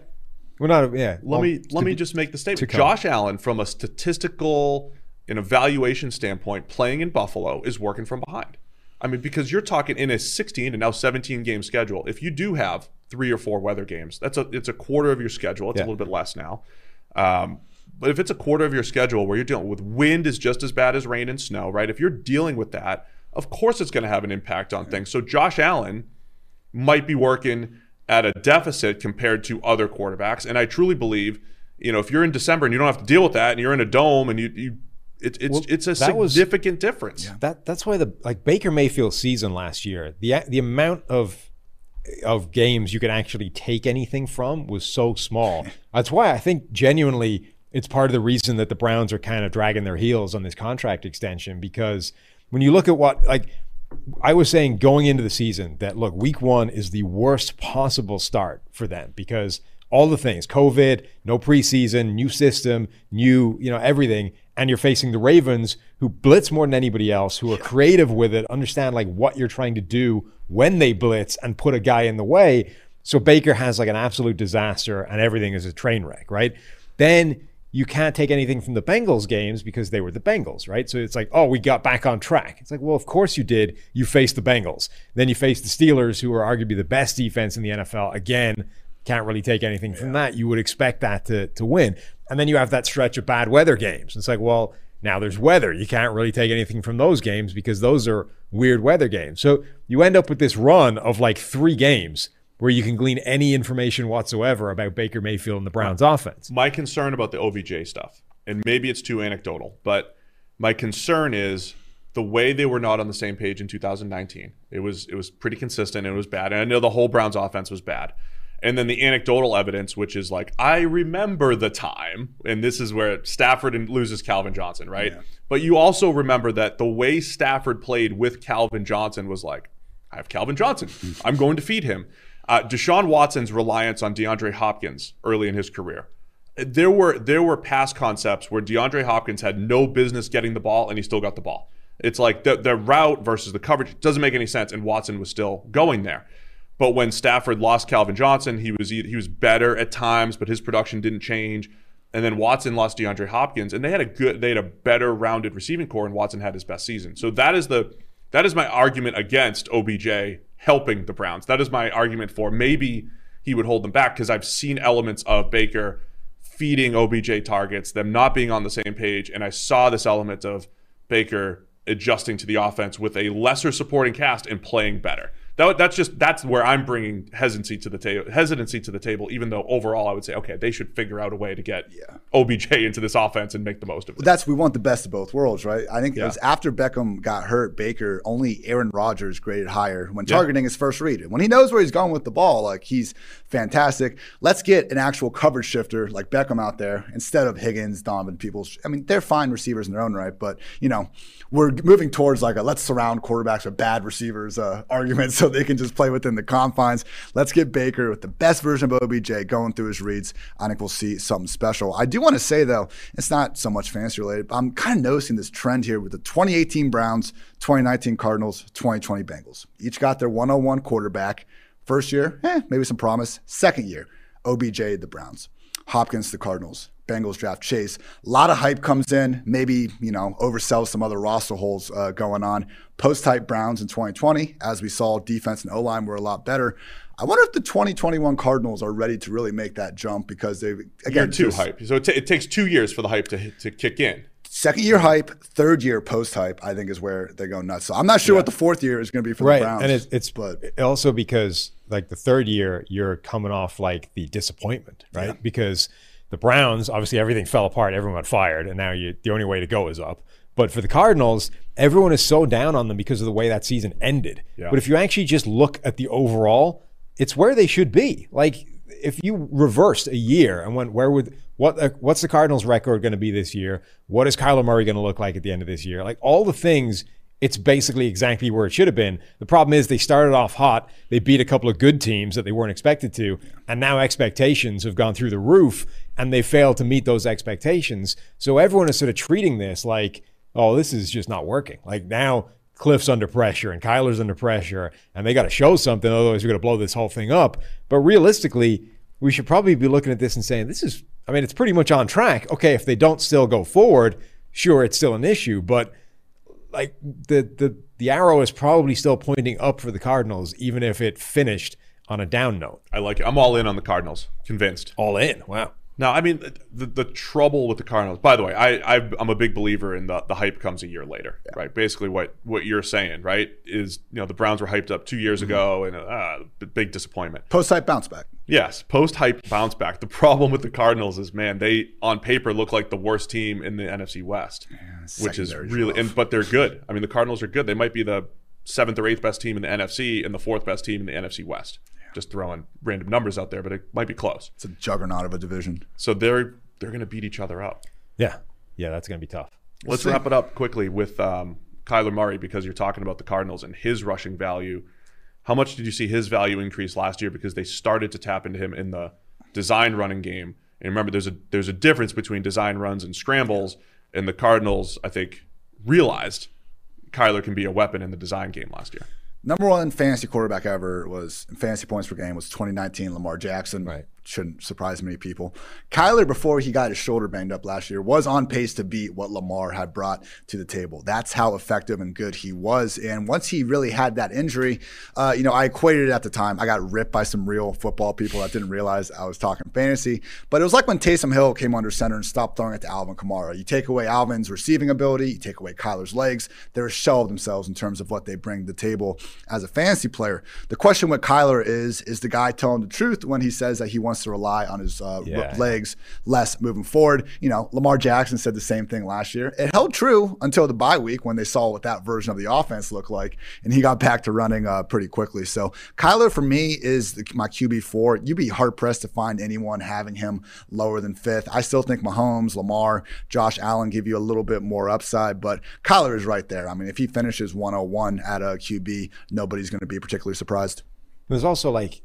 we're not. Yeah, let well, me let me be- just make the statement. Josh Allen, from a statistical and evaluation standpoint, playing in Buffalo is working from behind. I mean, because you're talking in a 16 and now 17 game schedule. If you do have three or four weather games, that's a it's a quarter of your schedule. It's Yeah. a little bit less now. Um, but if it's a quarter of your schedule where you're dealing with wind is just as bad as rain and snow, right? If you're dealing with that, of course it's going to have an impact on things. So Josh Allen might be working at a deficit compared to other quarterbacks. And I truly believe, you know, if you're in December and you don't have to deal with that, and you're in a dome, and you, you it, it's Well, it's a that was- significant difference. That that's why the like Baker Mayfield season last year, the the amount of of games you could actually take anything from was so small. [laughs] That's why I think genuinely it's part of the reason that the Browns are kind of dragging their heels on this contract extension because when you look at what like I was saying going into the season that look, week one is the worst possible start for them because all the things, COVID, no preseason, new system, new, you know, everything. And you're facing the Ravens who blitz more than anybody else, who are creative with it, understand like what you're trying to do when they blitz and put a guy in the way. So Baker has like an absolute disaster and everything is a train wreck, right? Then you can't take anything from the Bengals games because they were the Bengals, right? So it's like, oh, we got back on track. It's like, well, of course you did. You faced the Bengals. Then you faced the Steelers, who are arguably the best defense in the NFL. Again, can't really take anything from that. You would expect that to, to win. And then you have that stretch of bad weather games. It's like, well, now there's weather. You can't really take anything from those games because those are weird weather games. So you end up with this run of like three games where you can glean any information whatsoever about Baker Mayfield and the Browns offense. My concern about the OBJ stuff, and maybe it's too anecdotal, but my concern is the way they were not on the same page in 2019. It was it was pretty consistent it was bad. And I know the whole Browns offense was bad. And then the anecdotal evidence, which is like, I remember the time, and this is where Stafford loses Calvin Johnson, right? But you also remember that the way Stafford played with Calvin Johnson was like, I have Calvin Johnson. [laughs] I'm going to feed him. Uh, Deshaun Watson's reliance on DeAndre Hopkins early in his career. There were there were pass concepts where DeAndre Hopkins had no business getting the ball and he still got the ball. It's like the, the route versus the coverage doesn't make any sense, and Watson was still going there. But when Stafford lost Calvin Johnson, he was he was better at times, but his production didn't change. And then Watson lost DeAndre Hopkins, and they had a good, they had a better rounded receiving corps, and Watson had his best season. So that is the that is my argument against OBJ helping the Browns. That is my argument for maybe he would hold them back because I've seen elements of Baker feeding OBJ targets, them not being on the same page, and I saw this element of Baker adjusting to the offense with a lesser supporting cast and playing better. That, that's just that's where I'm bringing hesitancy to the table. Hesitancy to the table, even though overall I would say, okay, they should figure out a way to get Yeah. OBJ into this offense and make the most of it. That's we want the best of both worlds, right? I think it was after Beckham got hurt, Baker only Aaron Rodgers graded higher when Yeah. targeting his first read. When he knows where he's going with the ball, like he's fantastic. Let's get an actual coverage shifter like Beckham out there instead of Higgins, Donovan Peoples. I mean, they're fine receivers in their own right, but you know, we're moving towards like a let's surround quarterbacks with bad receivers uh, argument [laughs] so [laughs] they can just play within the confines. Let's get Baker with the best version of OBJ going through his reads. I think we'll see something special. I do want to say though, it's not so much fantasy related. But I'm kind of noticing this trend here with the 2018 Browns, 2019 Cardinals, 2020 Bengals. Each got their 101 quarterback. First year, eh, maybe some promise. Second year, OBJ, the Browns. Hopkins, the Cardinals. Bengals draft Chase. A lot of hype comes in. Maybe, you know, oversells some other roster holes uh, going on. Post hype Browns in 2020, as we saw, defense and O line were a lot better. I wonder if the 2021 Cardinals are ready to really make that jump because they, Year again, two just- hype. So it, ta- it takes two years for the hype to to kick in. Second year hype, third year post hype, I think is where they go nuts. So I'm not sure what the fourth year is going to be for right the Browns. and it's, it's but also because like the third year you're coming off like the disappointment right because the browns obviously everything fell apart everyone got fired and now you the only way to go is up but for the cardinals everyone is so down on them because of the way that season ended Yeah. but if you actually just look at the overall it's where they should be like if you reversed a year and went where would what uh, what's the Cardinals record going to be this year? What is Kyler Murray going to look like at the end of this year? Like all the things it's basically exactly where it should have been. The problem is they started off hot. They beat a couple of good teams that they weren't expected to, and now expectations have gone through the roof, and they failed to meet those expectations. So everyone is sort of treating this like, oh, this is just not working. Like now Kliff's under pressure and Kyler's under pressure, and they got to show something, otherwise we're going to blow this whole thing up. But realistically, we should probably be looking at this and saying, this is, I mean, it's pretty much on track. Okay, if they don't still go forward, sure, it's still an issue, but like the the the arrow is probably still pointing up for the Cardinals, even if it finished on a down note. I like it. I'm all in on the Cardinals. Convinced. All in. Wow. Now, I mean, the, the trouble with the Cardinals. By the way, I, I I'm a big believer in the the hype comes a year later, right? Basically, what what you're saying, right, is you know the Browns were hyped up two years ago, and uh, b- big disappointment. post hype bounce back. Yes, post hype bounce back. The problem with the Cardinals is, man, they on paper look like the worst team in the NFC West, which is really, and but they're good. I mean, the Cardinals are good. They might be the seventh or eighth best team in the NFC and the fourth best team in the NFC West. Just throwing random numbers out there, but it might be close. It's a juggernaut of a division. So they're they're going to beat each other up. Yeah. Yeah, that's going to be tough. Let's wrap it up quickly with um, Kyler Murray because you're talking about the Cardinals and his rushing value. How much did you see his value increase last year because they started to tap into him in the design running game? And remember, there's a there's a difference between design runs and scrambles, and the Cardinals, I think, realized Kyler can be a weapon in the design game last year. Number one fantasy quarterback ever was fantasy points per game was 2019 Lamar Jackson. Right. Shouldn't surprise many people. Kyler, before he got his shoulder banged up last year, was on pace to beat what Lamar had brought to the table. That's how effective and good he was. And once he really had that injury, uh, you know, I equated it at the time. I got ripped by some real football people that didn't realize I was talking fantasy. But it was like when Taysom Hill came under center and stopped throwing it to Alvin Kamara. You take away Alvin's receiving ability, you take away Kyler's legs, they're a shell of themselves in terms of what they bring to the table as a fantasy player. The question with Kyler is, is the guy telling the truth when he says that he wants to rely on his uh, Yeah. legs less moving forward? You know, Lamar Jackson said the same thing last year. It held true until the bye week when they saw what that version of the offense looked like, and he got back to running uh, pretty quickly. So Kyler for me is the, my QB four. You'd be hard pressed to find anyone having him lower than fifth. I still think Mahomes, Lamar, Josh Allen give you a little bit more upside, but Kyler is right there. I mean, if he finishes 101 at a QB, nobody's going to be particularly surprised. There's also like,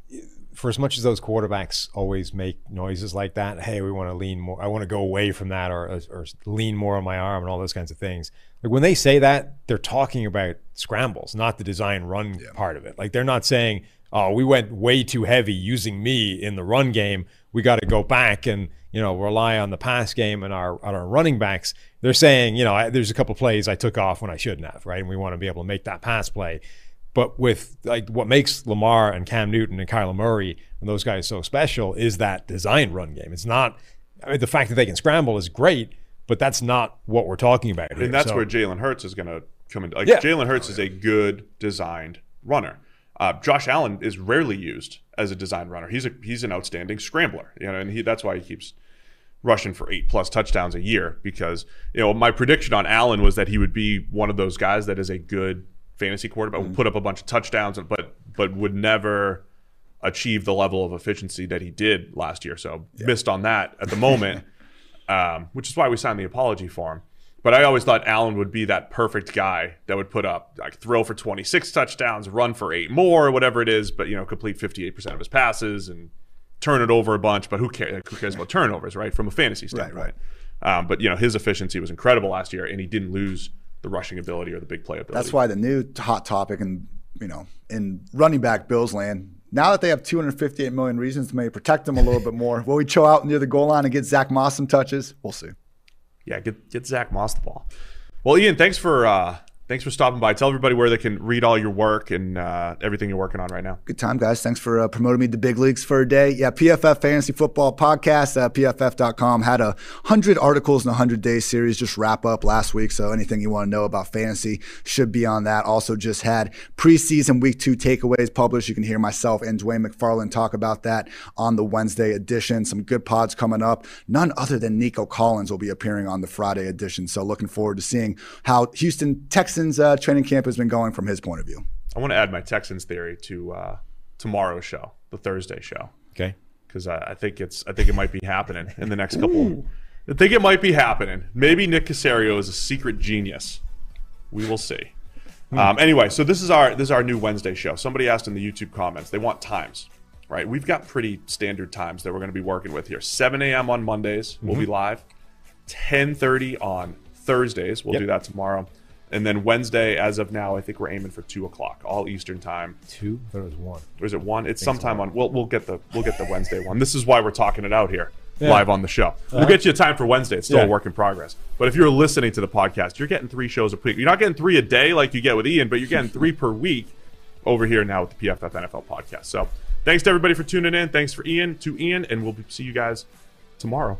for as much as those quarterbacks always make noises like that, hey, we want to lean more, I want to go away from that or, or lean more on my arm and all those kinds of things. Like when they say that, they're talking about scrambles, not the design run part of it. Like they're not saying, oh, we went way too heavy using me in the run game. We got to go back and, you know, rely on the pass game and our, on our running backs. They're saying, you know, I, there's a couple plays I took off when I shouldn't have, right? And we want to be able to make that pass play. But with like what makes Lamar and Cam Newton and Kyler Murray and those guys so special is that design run game. It's not. I mean, the fact that they can scramble is great, but that's not what we're talking about. Here. And that's So- where Jalen Hurts is going to come in. Like Yeah. Jalen Hurts is a good designed runner. Uh, Josh Allen is rarely used as a design runner. He's a he's an outstanding scrambler. You know, and he that's why he keeps rushing for eight plus touchdowns a year because you know my prediction on Allen was that he would be one of those guys that is a good fantasy quarterback, would put up a bunch of touchdowns, but but would never achieve the level of efficiency that he did last year. So missed on that at the moment, [laughs] um, which is why we signed the apology for him. But I always thought Allen would be that perfect guy that would put up like throw for 26 touchdowns, run for eight more, whatever it is, but you know complete 58% of his passes and turn it over a bunch. But who cares? Like, who cares about turnovers, right? From a fantasy standpoint. Um, but you know his efficiency was incredible last year, and he didn't lose the rushing ability or the big play ability. That's why the new hot topic and you know in running back Bills land. Now that they have 258 million reasons to maybe protect them a little [laughs] bit more, will we chill out near the goal line and get Zach Moss some touches? We'll see. yeah, get get Zach Moss the ball. Well, Ian, thanks for uh, thanks for stopping by. Tell everybody where they can read all your work and uh, everything you're working on right now. Good time, guys. Thanks for uh, promoting me to big leagues for a day. Yeah, PFF Fantasy Football Podcast at PFF.com had a 100 articles in a 100 day series just wrap up last week. So anything you want to know about fantasy should be on that. Also, just had preseason week two takeaways published. You can hear myself and Dwain McFarland talk about that on the Wednesday edition. Some good pods coming up. None other than Nico Collins will be appearing on the Friday edition. So looking forward to seeing how Houston Texans uh, training camp has been going from his point of view. I want to add my Texans theory to uh, tomorrow's show, the Thursday show, okay. because I, I think it's I think it might be happening in the next couple. I think it might be happening. Maybe Nick Caserio is a secret genius. We will see. Um, anyway, so this is our this is our new Wednesday show. Somebody asked in the YouTube comments they want times, right? We've got pretty standard times that we're going to be working with here. 7 a.m. on Mondays, we'll be live. 10:30 on Thursdays, we'll Yep. do that tomorrow, and then Wednesday, as of now, I think we're aiming for two o'clock, all Eastern time. Two. I thought it was one. Or is it one? It's sometime on. We'll we'll get the we'll get the Wednesday one. This is why we're talking it out here live on the show. We'll uh-huh. get you a time for Wednesday. It's still Yeah. a work in progress. But if you're listening to the podcast, you're getting three shows a week. You're not getting three a day like you get with Ian, but you're getting three per week over here now with the PFF NFL podcast. So thanks to everybody for tuning in. Thanks for Ian to Ian, and we'll see you guys tomorrow.